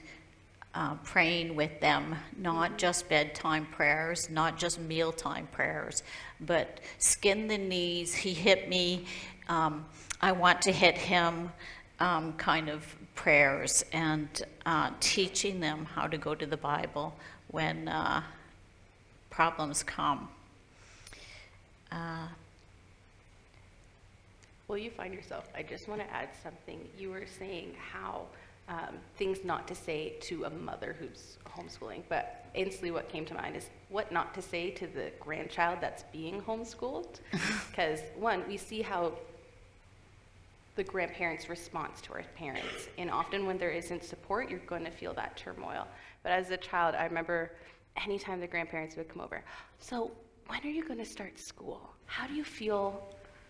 uh, praying with them, not just bedtime prayers, not just mealtime prayers, but skin the knees, he hit me, um, I want to hit him um, kind of prayers and uh, teaching them how to go to the Bible when uh, problems come. Uh, well, you find yourself, I just want to add something. You were saying how um, things not to say to a mother who's homeschooling, but instantly what came to mind is what not to say to the grandchild that's being homeschooled. Because, one, we see how the grandparents' response to our parents. And often when there isn't support, you're going to feel that turmoil. But as a child, I remember anytime the grandparents would come over, so when are you going to start school? How do you feel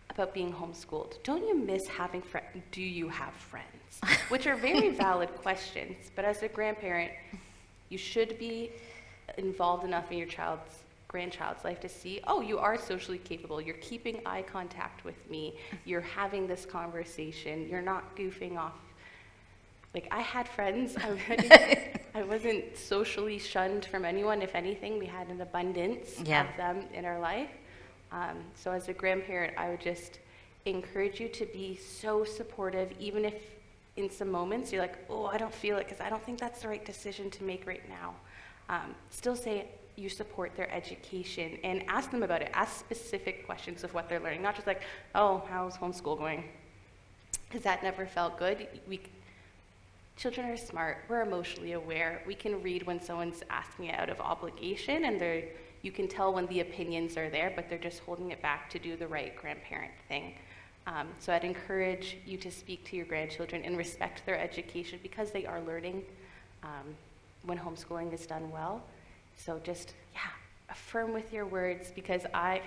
about being homeschooled? Don't you miss having friends? Do you have friends? Which are very valid questions. But as a grandparent, you should be involved enough in your child's grandchild's life to see, oh, you are socially capable. You're keeping eye contact with me. You're having this conversation. You're not goofing off. Like I had friends. I, wasn't- I wasn't socially shunned from anyone. If anything, we had an abundance Yeah. of them in our life. Um, so as a grandparent, I would just encourage you to be so supportive, even if in some moments you're like, oh, I don't feel it because I don't think that's the right decision to make right now. Um, still say you support their education and ask them about it. Ask specific questions of what they're learning, not just like, oh, how's homeschool going? Because that never felt good. We, children are smart. We're emotionally aware. We can read when someone's asking it out of obligation, and they're, you can tell when the opinions are there, but they're just holding it back to do the right grandparent thing. Um, so I'd encourage you to speak to your grandchildren and respect their education because they are learning um, when homeschooling is done well. So just, yeah, affirm with your words because I,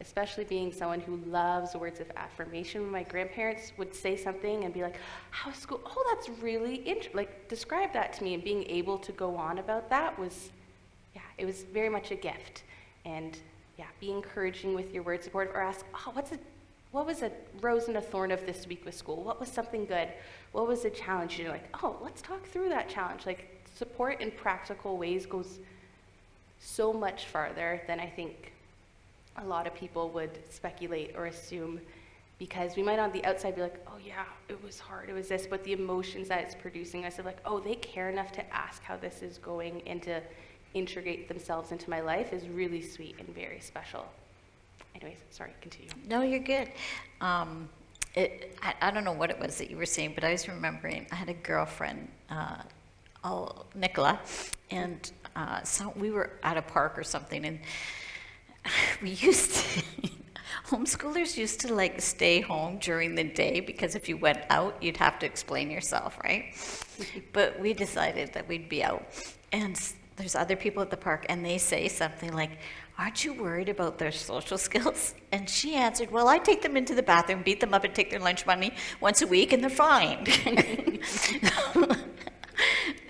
especially being someone who loves words of affirmation, my grandparents would say something and be like, how's school? Oh, that's really interesting. Like, describe that to me. And being able to go on about that was, yeah, it was very much a gift. And yeah, be encouraging with your words, supportive, or ask, oh, what's a, what was a rose and a thorn of this week with school? What was something good? What was a challenge? You're like, oh, let's talk through that challenge. Like, support in practical ways goes so much farther than I think a lot of people would speculate or assume because we might on the outside be like, oh yeah, it was hard, it was this, but the emotions that it's producing us of like, oh, they care enough to ask how this is going and to integrate themselves into my life is really sweet and very special. Anyways, sorry, continue. No, you're good. Um, it, I, I don't know what it was that you were saying, but I was remembering I had a girlfriend, uh, Nicola, and uh, so we were at a park or something, and we used to. Homeschoolers used to like stay home during the day because if you went out, you'd have to explain yourself, right? but we decided that we'd be out. And there's other people at the park, and they say something like, Aren't you worried about their social skills? And she answered, Well, I take them into the bathroom, beat them up, and take their lunch money once a week, and they're fine.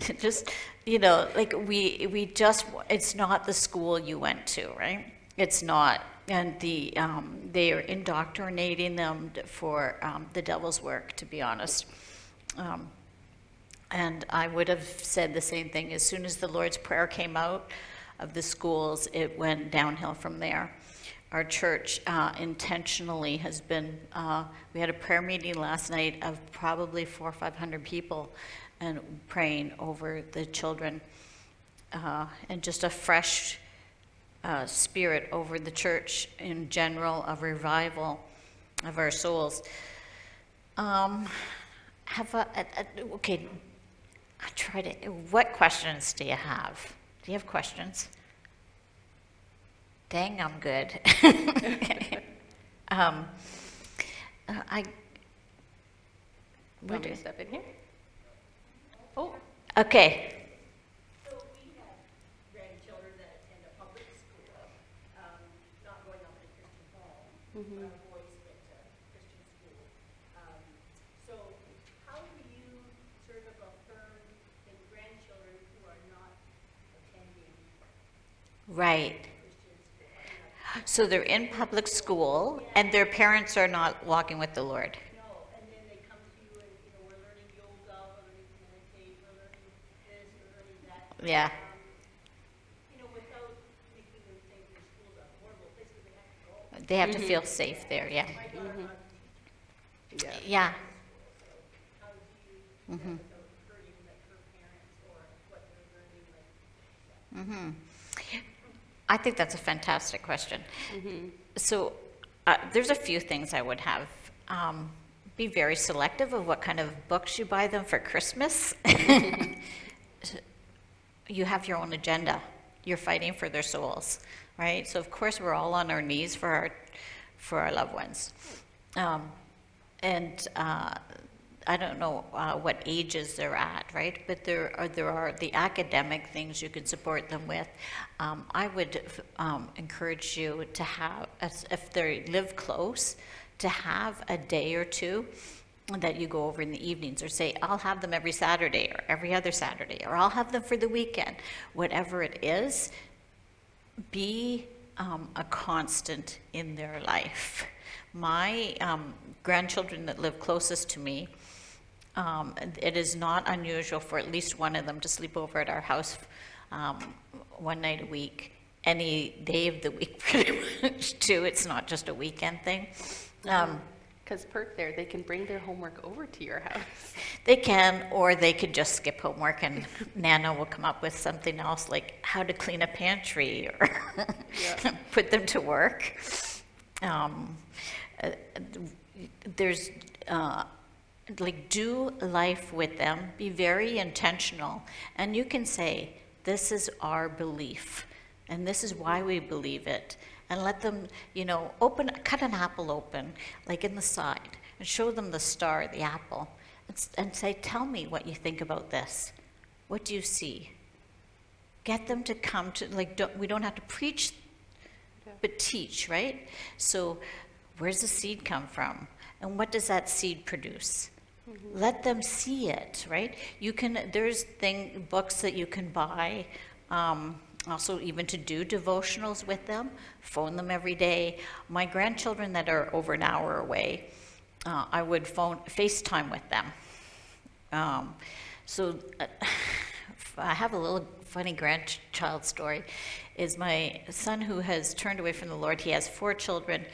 just, you know, like we, we just, it's not the school you went to, right? It's not. And the, um, they are indoctrinating them for um, the devil's work, to be honest. Um, and I would have said the same thing. As soon as the Lord's Prayer came out of the schools, it went downhill from there. Our church uh, intentionally has been, uh, we had a prayer meeting last night of probably four or 500 people and praying over the children. Uh, and just a fresh uh, spirit over the church in general, a revival of our souls. Um, have a, a, a- okay, I try to, what questions do you have? Do you have questions? Dang, I'm good. um, uh, I, Want me to step in here? Oh, okay, right. So they're in public school and their parents are not walking with the Lord. no, and then they come to you and, you know, we're learning yoga, we're learning to meditate, we're learning this, we're learning that. Yeah. Um, You know, without making them think their school's a horrible place because they have to. To feel safe there, yeah. Mm-hmm. Yeah. Yeah. how do you do that without hurting like her parents or what they're learning like I think that's a fantastic question. Mm-hmm. So uh, there's a few things I would have. Um, be very selective of what kind of books you buy them for Christmas. you have your own agenda. You're fighting for their souls, right? So of course we're all on our knees for our for our loved ones. Um, and uh, I don't know uh, what ages they're at, right? But there are there are the academic things you can support them with. Um, I would um, encourage you to have, if they live close, to have a day or two that you go over in the evenings, or say, I'll have them every Saturday or every other Saturday, or I'll have them for the weekend. Whatever it is, be um, a constant in their life. My um, grandchildren that live closest to me, um, it is not unusual for at least one of them to sleep over at our house um, one night a week, any day of the week, pretty much, too. It's not just a weekend thing. Because perk there, they can bring their homework over to your house. They can, or they could just skip homework and Nana will come up with something else like how to clean a pantry or Yeah. put them to work. Um, uh, there's, uh, like, do life with them, be very intentional. And you can say, this is our belief, and this is why we believe it. And let them, you know, open, cut an apple open, like in the side, and show them the star, the apple, and, and say, tell me what you think about this. What do you see? Get them to come to, like, don't, we don't have to preach but teach, right? So, where's the seed come from? And what does that seed produce? Let them see it, right? You can, there's thing, books that you can buy, um, also even to do devotionals with them, phone them every day. My grandchildren that are over an hour away, uh, I would phone, FaceTime with them. Um, so uh, I have a little funny grandchild story. Is my son who has turned away from the Lord? He has four children,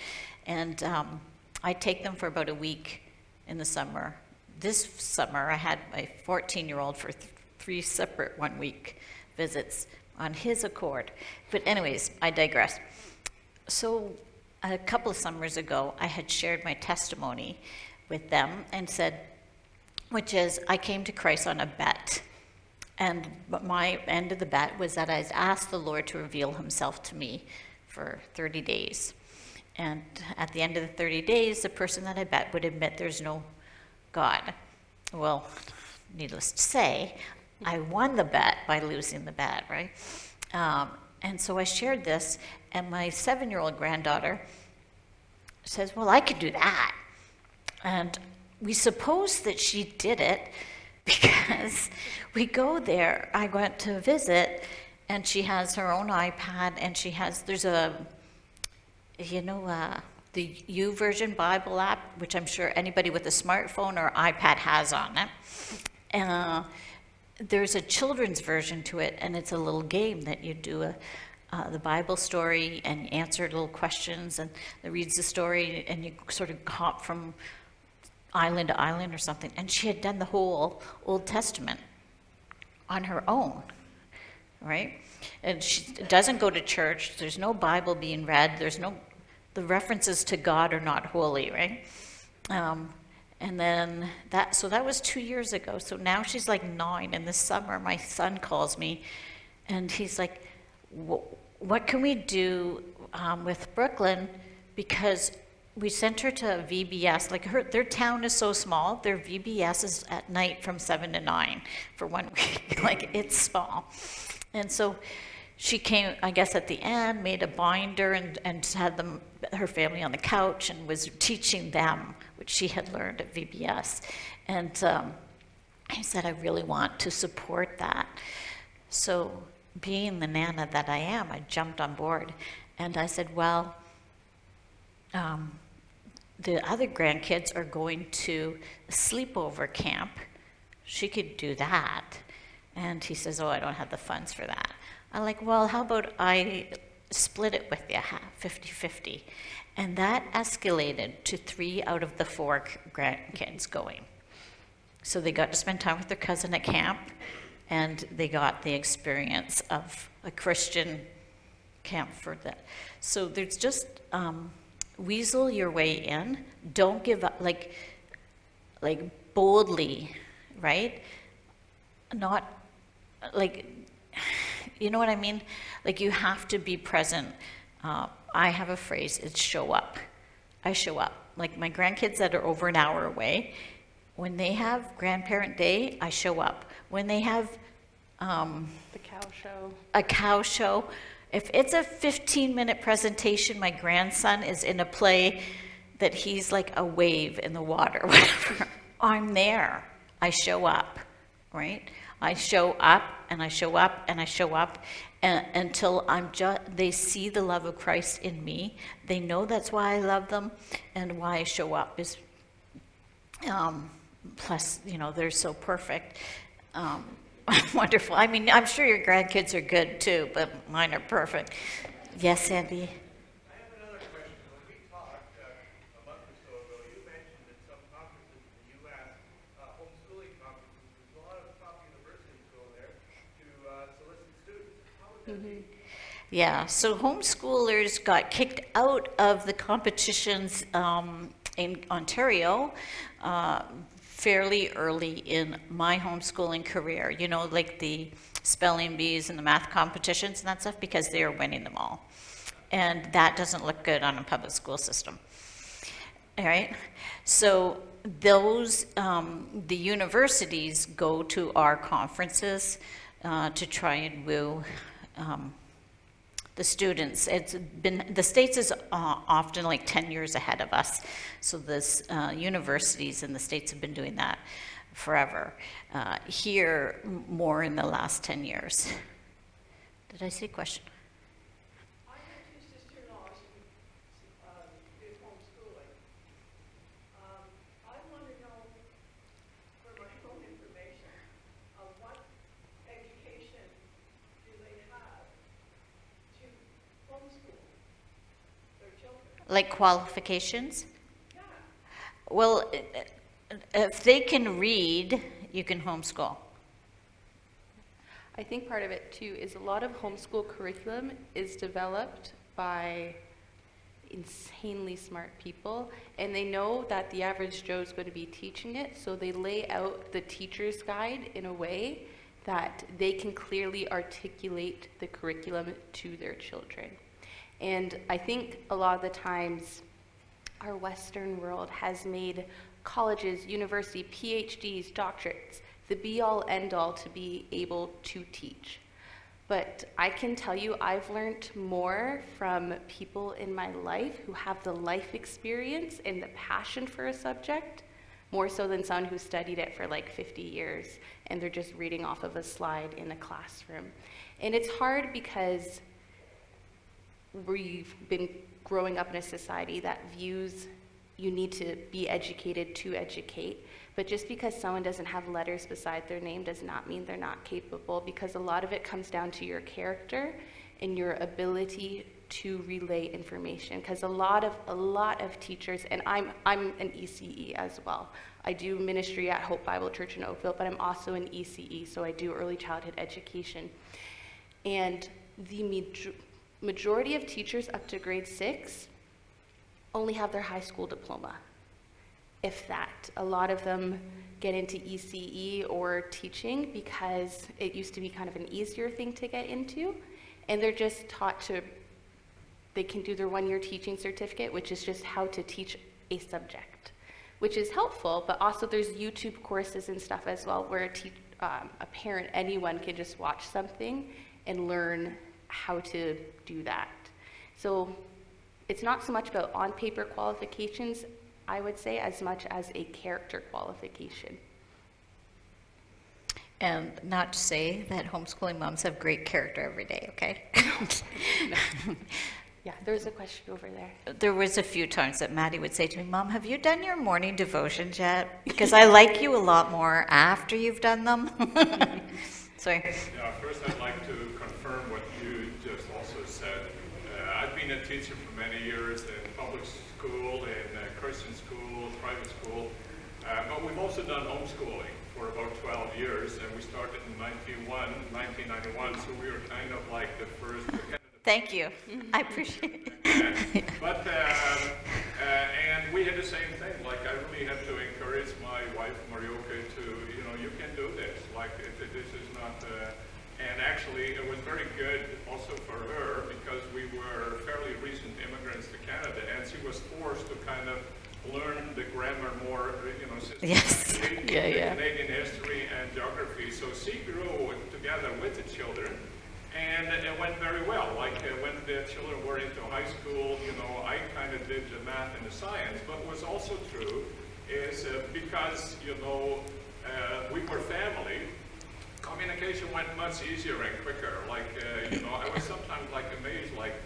and um, I take them for about a week in the summer. This summer, I had my 14-year-old for th- three separate one-week visits on his accord. But anyways, I digress. So a couple of summers ago, I had shared my testimony with them and said, which is I came to Christ on a bet. And my end of the bet was that I asked the Lord to reveal himself to me for 30 days. And at the end of the 30 days, the person that I bet would admit there's no God. Well, needless to say, I won the bet by losing the bet, right? Um, and so I shared this, and my seven year old granddaughter says, Well, I could do that. And we suppose that she did it because we go there. I went to visit, and she has her own iPad, and she has, there's a, you know, uh, the YouVersion Bible app, which I'm sure anybody with a smartphone or iPad has on it. Uh, there's a children's version to it, and it's a little game that you do a, uh, the Bible story and answer little questions, and it reads the story, and you sort of hop from island to island or something. And she had done the whole Old Testament on her own, right? And she doesn't go to church. There's no Bible being read. There's no, the references to God are not holy, right? Um, and then that, so that was two years ago. So now she's like nine. And this summer, my son calls me and he's like, What can we do um, with Brooklyn? Because we sent her to VBS. Like her, their town is so small, their VBS is at night from seven to nine for one week. like it's small. And so she came, I guess, at the end, made a binder and, and had them, her family on the couch and was teaching them, which she had learned at VBS. And um, I said, I really want to support that. So, being the Nana that I am, I jumped on board and I said, Well, um, the other grandkids are going to sleepover camp. She could do that. And he says, Oh, I don't have the funds for that. I'm like, Well, how about I split it with you, 50 50? And that escalated to three out of the four grandkids going. So they got to spend time with their cousin at camp, and they got the experience of a Christian camp for that. So there's just um, weasel your way in. Don't give up, like, like boldly, right? Not like, you know what I mean? Like you have to be present. Uh, I have a phrase: it's show up. I show up. like my grandkids that are over an hour away, when they have grandparent day, I show up. When they have um, The cow show. a cow show, if it's a 15 minute presentation, my grandson is in a play that he's like a wave in the water, whatever, I'm there. I show up, right? I show up and I show up and I show up until I'm just, they see the love of Christ in me. They know that's why I love them and why I show up is um, plus, you know, they're so perfect. Um, wonderful. I mean, I'm sure your grandkids are good too, but mine are perfect. Yes, Andy? I have another question. When we talked uh, a month or so ago, you mentioned that some conferences in the U.S., uh, homeschooling conferences, there's a lot of top universities go there to uh, solicit be? Yeah, so homeschoolers got kicked out of the competitions um, in Ontario uh, fairly early in my homeschooling career. You know, like the spelling bees and the math competitions and that stuff, because they are winning them all. And that doesn't look good on a public school system. All right, so those, um, the universities go to our conferences uh, to try and woo um, the students. It's been, the States is uh, often like 10 years ahead of us. So this, uh, universities in the States have been doing that forever. Uh, Here, more in the last 10 years. Did I see a question? I have two sister-in-laws who, um, did homeschooling. Um, I want to know, for my own information, uh, what education do they have to homeschool their children? Like qualifications? Well, i- if they can read, you can homeschool. I think part of it too is a lot of homeschool curriculum is developed by insanely smart people and they know that the average Joe is going to be teaching it, so they lay out the teacher's guide in a way that they can clearly articulate the curriculum to their children. And I think a lot of the times our Western world has made colleges, university, PhDs, doctorates, the be all end all to be able to teach. But I can tell you, I've learned more from people in my life who have the life experience and the passion for a subject, more so than someone who studied it for like 50 years and they're just reading off of a slide in a classroom. And it's hard because we've been growing up in a society that views you need to be educated to educate. But just because someone doesn't have letters beside their name does not mean they're not capable, because a lot of it comes down to your character and your ability to relay information. Because a lot of a lot of teachers, and I'm I'm an ECE as well. I do ministry at Hope Bible Church in Oakville, but I'm also an ECE, so I do early childhood education. And the majority of teachers up to grade six only have their high school diploma, if that. A lot of them get into ECE or teaching because it used to be kind of an easier thing to get into, and they're just taught to, they can do their one year teaching certificate, which is just how to teach a subject, which is helpful, but also there's YouTube courses and stuff as well where a, te- um, a parent, anyone can just watch something and learn how to do that. So it's not so much about on paper qualifications, I would say, as much as a character qualification. And not to say that homeschooling moms have great character every day, okay? Yeah, there was a question over there. There was a few times that Maddie would say to me, Mom, have you done your morning devotions yet? Because I like you a lot more after you've done them. Sorry. Yeah, first I'd like to confirm what you just also said. Uh, I've been a teacher for many years in public school, in uh, Christian school, private school, uh, but we've also done homeschooling for about 12 years, and we started in 91, 1991, so we were kind of like the first, kind of the Thank you. I appreciate it. but, um, uh, and we had the same thing, like, I really had to encourage my wife, Marioka, to, you know, you can do this, like, it, it- this is not, uh, and actually, it was very good also for her, because we were fairly recent immigrants to Canada, and she was forced to kind of learn the grammar more, uh, you know, Yes. systematically, Yeah, the yeah. Canadian history and geography. So she grew together with the children, and it went very well. Like uh, when the children were into high school, you know, I kind of did the math and the science. But what's also true is uh, because, you know, uh, we were family, communication went much easier and quicker. Like, uh, you know, I was sometimes like amazed, like at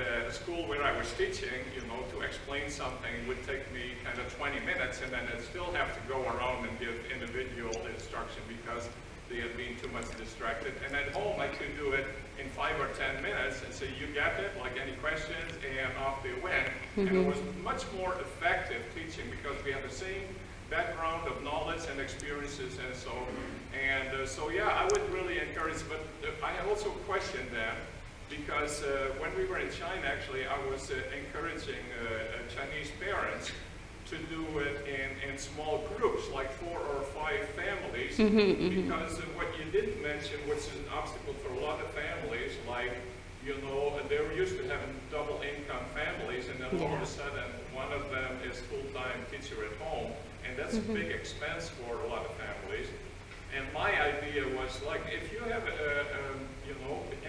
the school where I was teaching, you know, to explain something would take me kind of 20 minutes, and then I'd still have to go around and give individual instruction because they had been too much distracted. And at home, I could do it in five or 10 minutes and say, you get it, like any questions, and off they went. And it was much more effective teaching because we have the same background of knowledge and experiences and so, and uh, so, yeah, I would really encourage, but uh, I also question that because uh, when we were in China, actually, I was uh, encouraging uh, uh, Chinese parents to do it in, in small groups, like four or five families, because uh, what you didn't mention, which is an obstacle for a lot of families, like, you know, they were used to having double income families, and then all of a sudden, one of them is full-time teacher at home, and that's a big expense for a lot of families. And my idea was like, if you have, a, um, you know, and, and of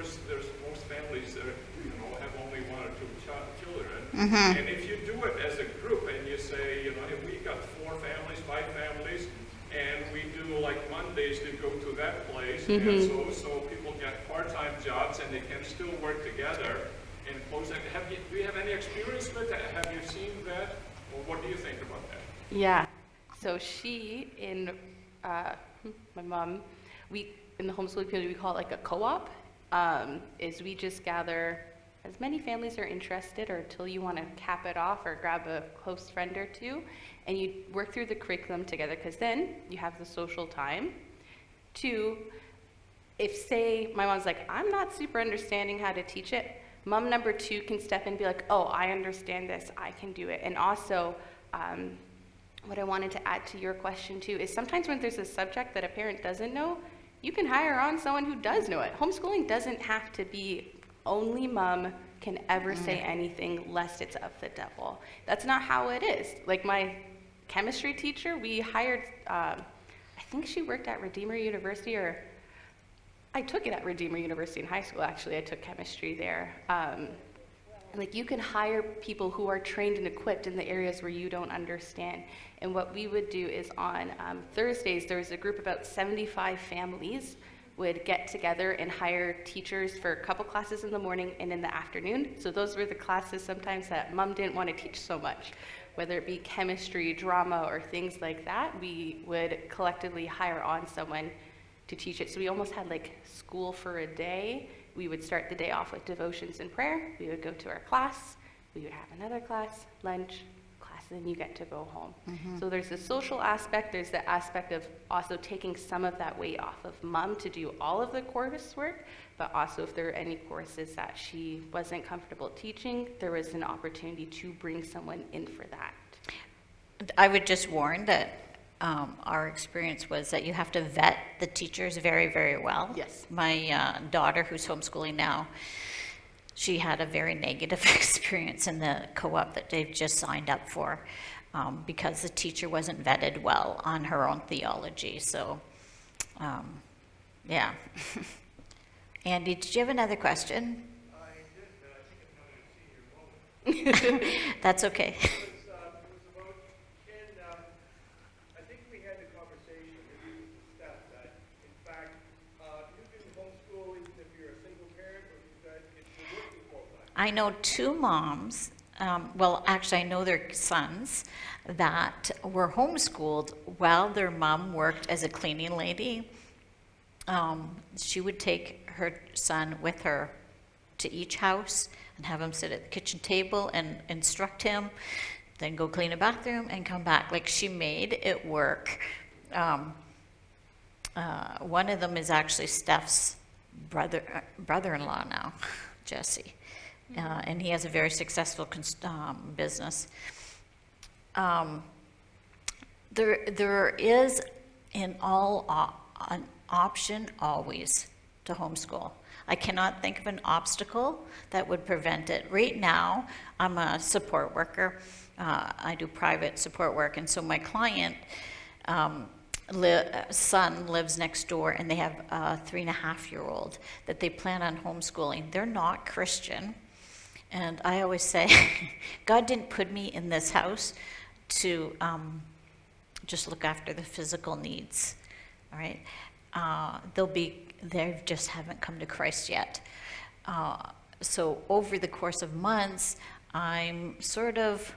course, there's most families that, you know, have only one or two ch- children. Mm-hmm. And if you do it as a group and you say, you know, if we got four families, five families, and we do like Mondays to go to that place, and mm-hmm. so, so people get part-time jobs and they can still work together in close, have you, do you have any experience with that? Have you seen that? Or what do you think about that? Yeah. So she, in uh, hmm, my mom, we in the homeschooling community we call it like a co-op. Um, is we just gather as many families are interested, or until you want to cap it off, or grab a close friend or two, and you work through the curriculum together. Because then you have the social time. Two, if say my mom's like, I'm not super understanding how to teach it, mom number two can step in and be like, oh, I understand this, I can do it. And also, um, what I wanted to add to your question too is sometimes when there's a subject that a parent doesn't know, you can hire on someone who does know it. Homeschooling doesn't have to be only mom can ever say anything lest it's of the devil. That's not how it is. Like my chemistry teacher, we hired, um, I think she worked at Redeemer University or I took it at Redeemer University in high school, actually. I took chemistry there. Um, like, you can hire people who are trained and equipped in the areas where you don't understand. And what we would do is on um, Thursdays, there was a group about 75 families would get together and hire teachers for a couple classes in the morning and in the afternoon. So those were the classes sometimes that mom didn't want to teach so much, whether it be chemistry, drama, or things like that. We would collectively hire on someone to teach it. So we almost had like school for a day. We would start the day off with devotions and prayer. We would go to our class. We would have another class, lunch, class, and then you get to go home. Mm-hmm. So there's the social aspect. There's the aspect of also taking some of that weight off of mom to do all of the course work, but also if there are any courses that she wasn't comfortable teaching, there was an opportunity to bring someone in for that. I would just warn that um, our experience was that you have to vet the teachers very, very well. Yes. My uh, daughter, who's homeschooling now, she had a very negative experience in the co-op that they've just signed up for um, because the teacher wasn't vetted well on her own theology. So, um, yeah. Andy, did you have another question? I did, but I think I'm having a senior moment. That's okay. It was, uh, it was about, Ken, um, I think we had the conversation with you, Steph, that in fact, uh, you can homeschool even if you're a single parent or if you've got, if you're working full-time. I know two moms, um, well, actually, I know their sons, that were homeschooled while their mom worked as a cleaning lady. Um, she would take her son with her to each house and have him sit at the kitchen table and instruct him, then go clean a bathroom and come back. Like she made it work. Um, uh, one of them is actually Steph's brother uh, brother-in-law now, Jesse, uh, and he has a very successful um, business. Um, there, there is in all o- an option always to homeschool. I cannot think of an obstacle that would prevent it. Right now, I'm a support worker. uh, I do private support work, and so my client, um, li- uh, son lives next door, and they have a three and a half year old that they plan on homeschooling. They're not Christian, and I always say, God didn't put me in this house to um, just look after the physical needs. All right, uh, they'll be they just haven't come to Christ yet. Uh, so over the course of months, I'm sort of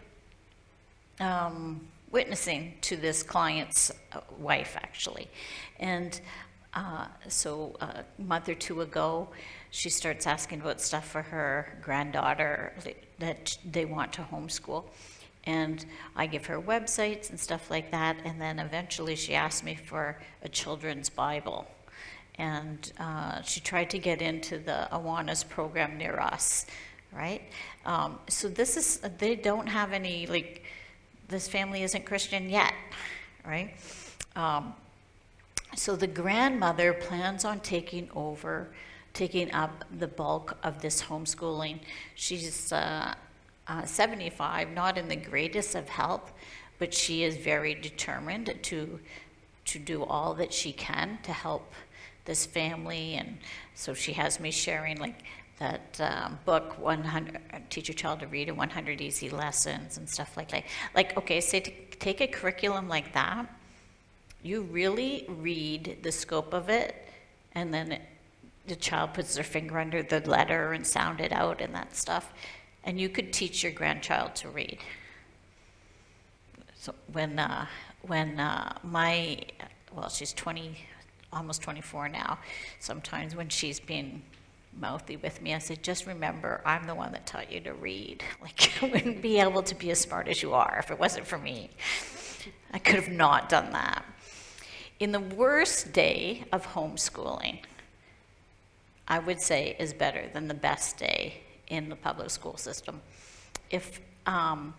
um, witnessing to this client's uh, wife, actually. And uh, so a month or two ago, she starts asking about stuff for her granddaughter that they want to homeschool. And I give her websites and stuff like that. And then eventually she asked me for a children's Bible. And uh, she tried to get into the Awanas program near us, right? Um, so this is, they don't have any, like, this family isn't Christian yet, right? Um, so the grandmother plans on taking over, taking up the bulk of this homeschooling. She's uh, uh, 75, not in the greatest of health, but she is very determined to to do all that she can to help this family, and so she has me sharing like that um, book 100 teach your child to read in 100 easy lessons and stuff like that. Like okay say to take a curriculum like that. You really read the scope of it and then the child puts their finger under the letter and sound it out and that stuff and you could teach your grandchild to read so when uh, when uh, my well she's 20 almost 24 now sometimes when she's being mouthy with me. I said, just remember, I'm the one that taught you to read. Like, you wouldn't be able to be as smart as you are if it wasn't for me. I could have not done that. In the worst day of homeschooling, I would say is better than the best day in the public school system. If um,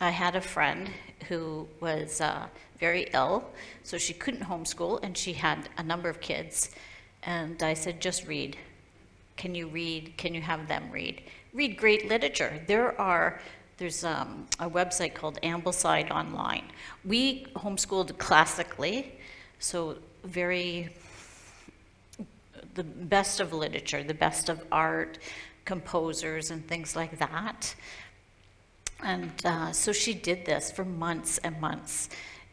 I had a friend who was uh, very ill, so she couldn't homeschool, and she had a number of kids. And I said, just read. Can you read? Can you have them read? Read great literature. There are there's um, a website called Ambleside Online. We homeschooled classically, so very the best of literature, the best of art, composers, and things like that. And uh, so she did this for months and months.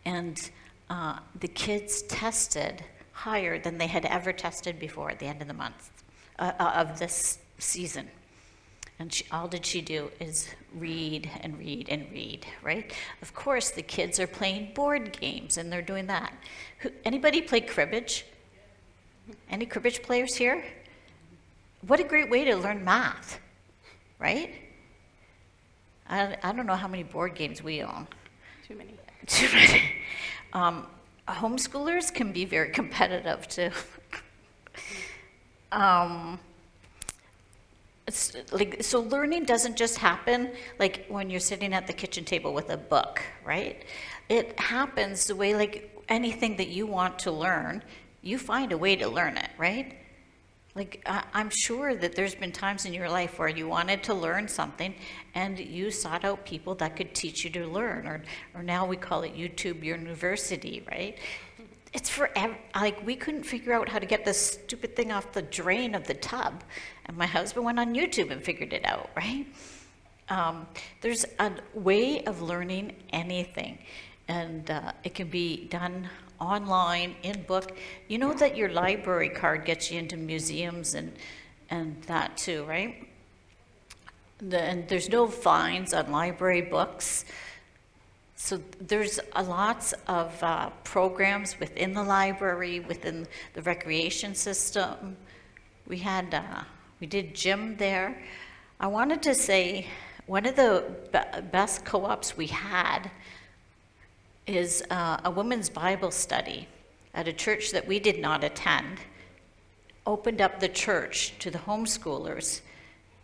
And uh, the kids tested higher than they had ever tested before at the end of the month uh, uh, of this season. And she, all did she do is read and read and read, right? Of course, the kids are playing board games and they're doing that. Who, anybody play cribbage? Any cribbage players here? What a great way to learn math, right? I, I don't know how many board games we own. Too many. Too many. Um, homeschoolers can be very competitive too. um, it's like so learning doesn't just happen like when you're sitting at the kitchen table with a book right it happens the way like anything that you want to learn you find a way to learn it right? Like i'm sure that there's been times in your life where you wanted to learn something and you sought out people that could teach you to learn or or now we call it youtube university right? It's for ev- like we couldn't figure out how to get this stupid thing off the drain of the tub. And my husband went on youtube and figured it out right? Um, there's a way of learning anything. And uh, it can be done online in book you know that your library card gets you into museums and and that too right the, and there's no fines on library books so there's a lots of uh, programs within the library, within the recreation system. We had, uh, we did gym there. I wanted to say one of the be- best co-ops we had is uh, a women's Bible study at a church that we did not attend. Opened up the church to the homeschoolers.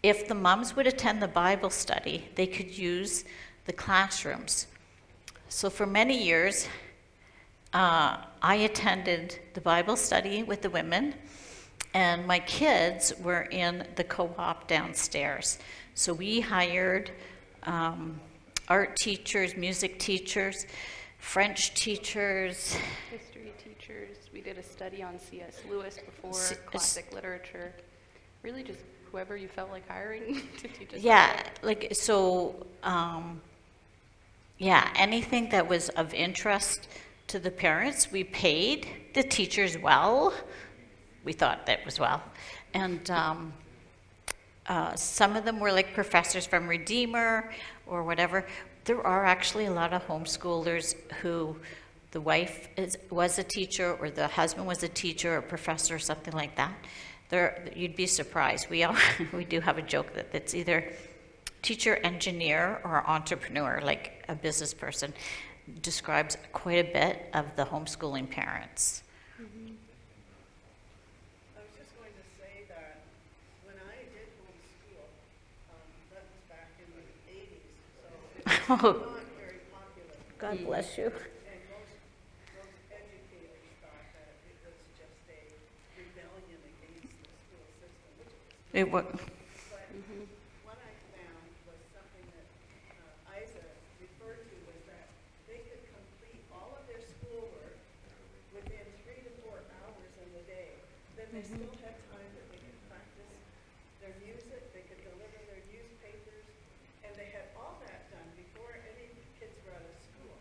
If the moms would attend the Bible study, they could use the classrooms. So, for many years, uh, I attended the Bible study with the women, and my kids were in the co op downstairs. So, we hired um, art teachers, music teachers, French teachers. History teachers, we did a study on C.S. Lewis before, C- classic literature. Really just whoever you felt like hiring to teach us. Yeah, like, so, um, yeah, anything that was of interest to the parents, we paid the teachers well. We thought that was well. And, um, uh, some of them were like professors from Redeemer or whatever. There are actually a lot of homeschoolers who the wife is, was a teacher or the husband was a teacher or professor or something like that. There, you'd be surprised. We all, we do have a joke that it's either teacher, engineer, or entrepreneur, like a business person, describes quite a bit of the homeschooling parents. I was just going to say that when I did homeschool, um, that was back in the eighties, so it's Oh. God bless you. It it was But what I found was something that uh, Isa referred to was that they could complete all of their schoolwork within three to four hours in the day. Then they still had time that they could practice their music, they could deliver their newspapers, and they had all that done before any kids were out of school.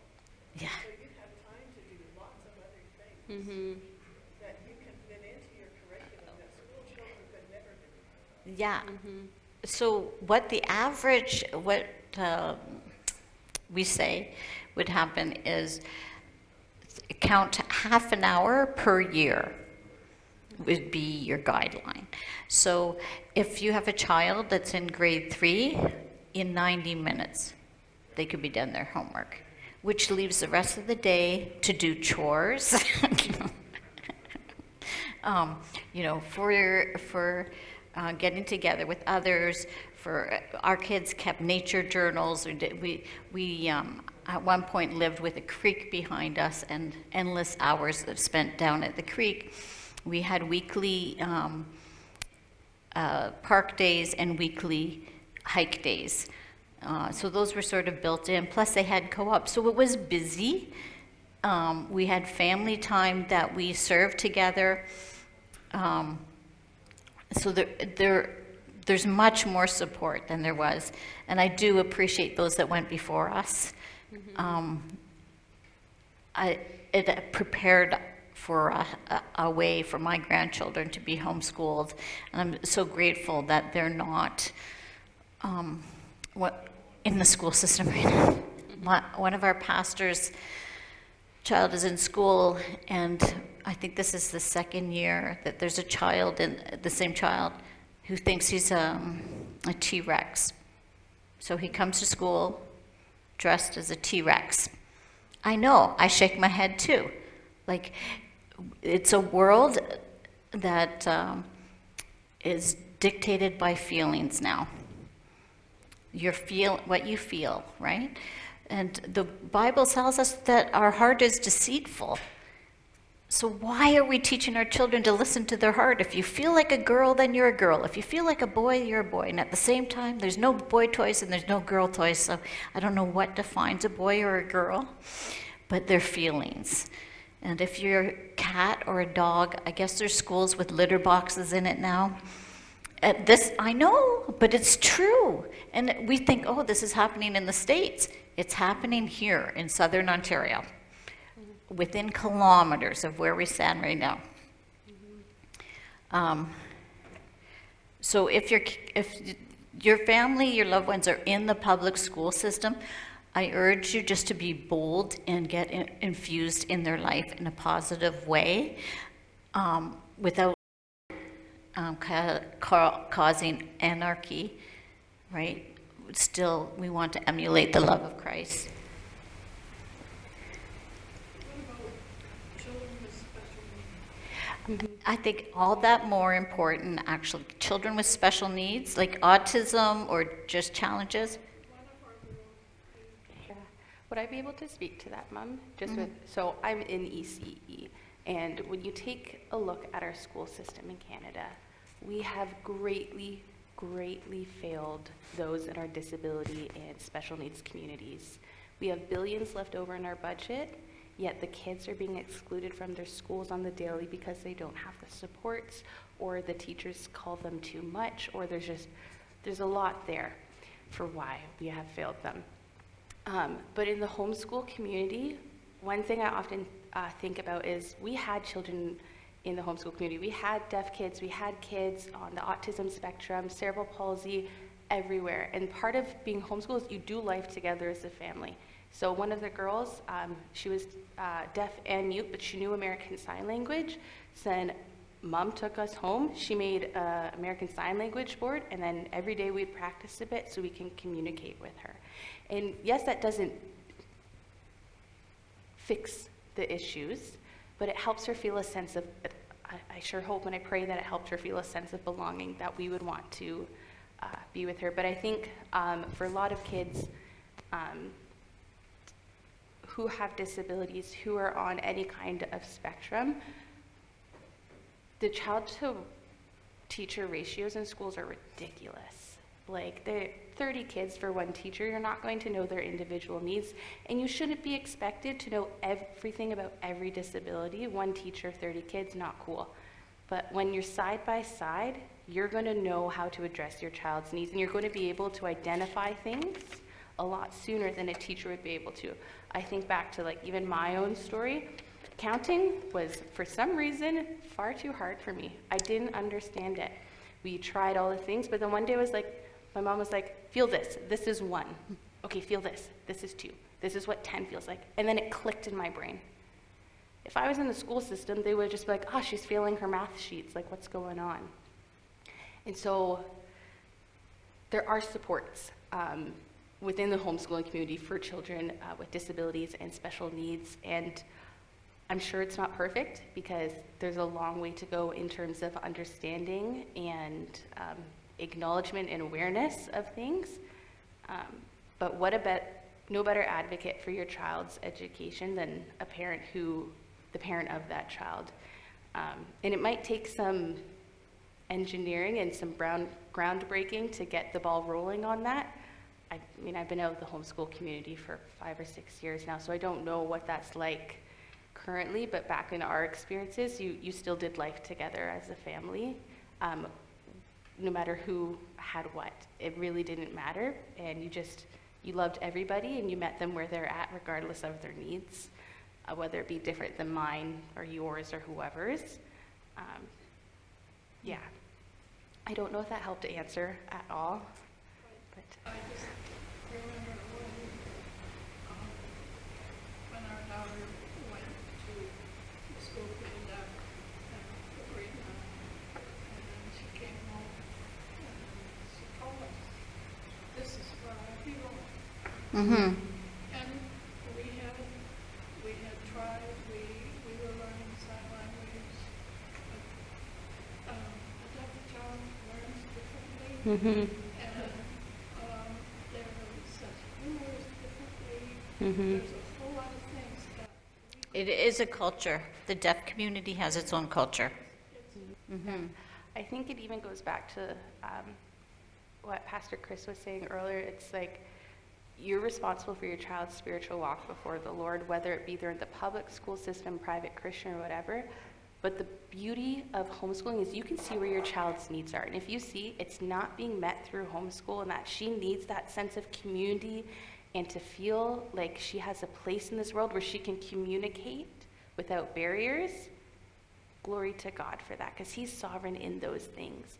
Yeah. So you have time to do lots of other things Mm-hmm. that you can fit into your curriculum that school children could never do. Yeah. So what the average, what um, we say would happen is count half an hour per year would be your guideline. So if you have a child that's in grade three, in 90 minutes, they could be done their homework, which leaves the rest of the day to do chores. um, you know, for for uh, getting together with others. For our kids kept nature journals. We we, um, at one point lived with a creek behind us and endless hours of spent down at the creek. We had weekly um, uh, park days and weekly hike days. Uh, so those were sort of built in. Plus, they had co-op, so it was busy. Um, we had family time that we served together. Um, so there, there, there's much more support than there was, and I do appreciate those that went before us. Um, I, it prepared for a, a, way for my grandchildren to be homeschooled, and I'm so grateful that they're not um, what, in the school system right now. My, one of our pastors' child is in school, and I think this is the second year that there's a child, in, the same child, who thinks he's um, a T Rex. So he comes to school dressed as a T Rex. I know, I shake my head too. Like, it's a world that um, is dictated by feelings now. Your feel what you feel, right? And the Bible tells us that our heart is deceitful. So why are we teaching our children to listen to their heart? If you feel like a girl, then you're a girl. If you feel like a boy, you're a boy. And at the same time, there's no boy toys and there's no girl toys. So I don't know what defines a boy or a girl, but they're feelings. And if you're a cat or a dog, I guess there's schools with litter boxes in it now. Uh, this I know, but it's true. And we think, oh, this is happening in the States. It's happening here in southern Ontario, within kilometers of where we stand right now. Um, so if your if your family, your loved ones are in the public school system, I urge you just to be bold and get in, infused in their life in a positive way, um, without um, ca- ca- causing anarchy, right? Still, we want to emulate the love of Christ. Mm-hmm. I think all that more important, actually, children with special needs, like autism or just challenges. Yeah. Would I be able to speak to that, Mom? Just with, mm-hmm. so I'm in ECE, and when you take a look at our school system in Canada, we have greatly, greatly failed those in our disability and special needs communities. We have billions left over in our budget, yet the kids are being excluded from their schools on the daily because they don't have the supports, or the teachers call them too much, or there's just, there's a lot there for why we have failed them. Um, but in the homeschool community, one thing I often uh, think about is we had children in the homeschool community. We had deaf kids, we had kids on the autism spectrum, cerebral palsy, everywhere. And part of being homeschooled is you do life together as a family. So one of the girls, um, she was uh, deaf and mute, but she knew American Sign Language. So then mom took us home. She made an American Sign Language board, and then every day we'd practice a bit so we can communicate with her. And yes, that doesn't fix the issues, but it helps her feel a sense of, I, I sure hope and I pray that it helped her feel a sense of belonging that we would want to uh, be with her. But I think um, for a lot of kids um, who have disabilities, who are on any kind of spectrum, the child to teacher ratios in schools are ridiculous. Like, they're 30 kids for one teacher, you're not going to know their individual needs, and you shouldn't be expected to know everything about every disability. One teacher, 30 kids, not cool. But when you're side by side, you're going to know how to address your child's needs, and you're going to be able to identify things a lot sooner than a teacher would be able to. I think back to like even my own story. Counting was, for some reason, far too hard for me. I didn't understand it. We tried all the things, but then one day was like, my mom was like, feel this. This is one. Okay, feel this. This is two. This is what 10 feels like. And then it clicked in my brain. If I was in the school system, they would just be like, oh, she's failing her math sheets. Like, what's going on? And so there are supports um, within the homeschooling community for children uh, with disabilities and special needs. And I'm sure it's not perfect because there's a long way to go in terms of understanding and um, acknowledgement and awareness of things. Um, but what a no better advocate for your child's education than a parent who, the parent of that child. Um, and it might take some engineering and some brown, groundbreaking to get the ball rolling on that. I mean, I've been out of the homeschool community for five or six years now, so I don't know what that's like currently, but back in our experiences, you, you still did life together as a family. Um, no matter who had what. It really didn't matter, and you just you loved everybody and you met them where they're at, regardless of their needs, uh, whether it be different than mine or yours or whoever's. Um, yeah, I don't know if that helped answer at all, but I just remember when, our daughter went to school the deaf and she came home and this is I. Mm-hmm. And we had, we had tried, we, we were learning sign language. but, Um, a deaf child learns differently. mm-hmm, And, um, there are such rumors differently. Mm-hmm. There's a whole lot of things that It is a culture. The deaf community has its own culture. Mm-hmm. I think it even goes back to um, what Pastor Chris was saying earlier. It's like you're responsible for your child's spiritual walk before the Lord, whether it be they're in the public school system, private Christian, or whatever. But the beauty of homeschooling is you can see where your child's needs are. And if you see it's not being met through homeschool and that she needs that sense of community and to feel like she has a place in this world where she can communicate without barriers, glory to God for that because He's sovereign in those things.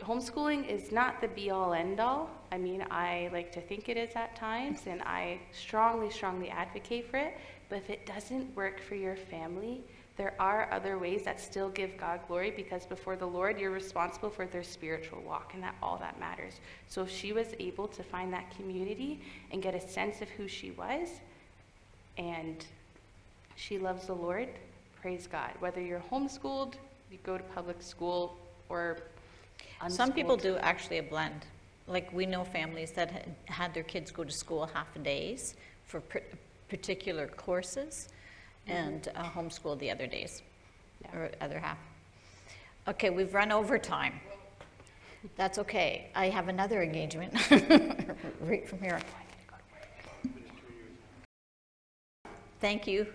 Homeschooling is not the be all end all. I mean, I like to think it is at times, and I strongly, strongly advocate for it. But if it doesn't work for your family, there are other ways that still give God glory because before the Lord, you're responsible for their spiritual walk, and that all that matters. So if she was able to find that community and get a sense of who she was, and she loves the Lord, praise God. Whether you're homeschooled, you go to public school, or Some people do actually a blend. Like, we know families that had- had their kids go to school half a days for particular courses and uh, homeschooled the other days, or other half. Okay, we've run over time. That's okay. I have another engagement right from here. Thank you.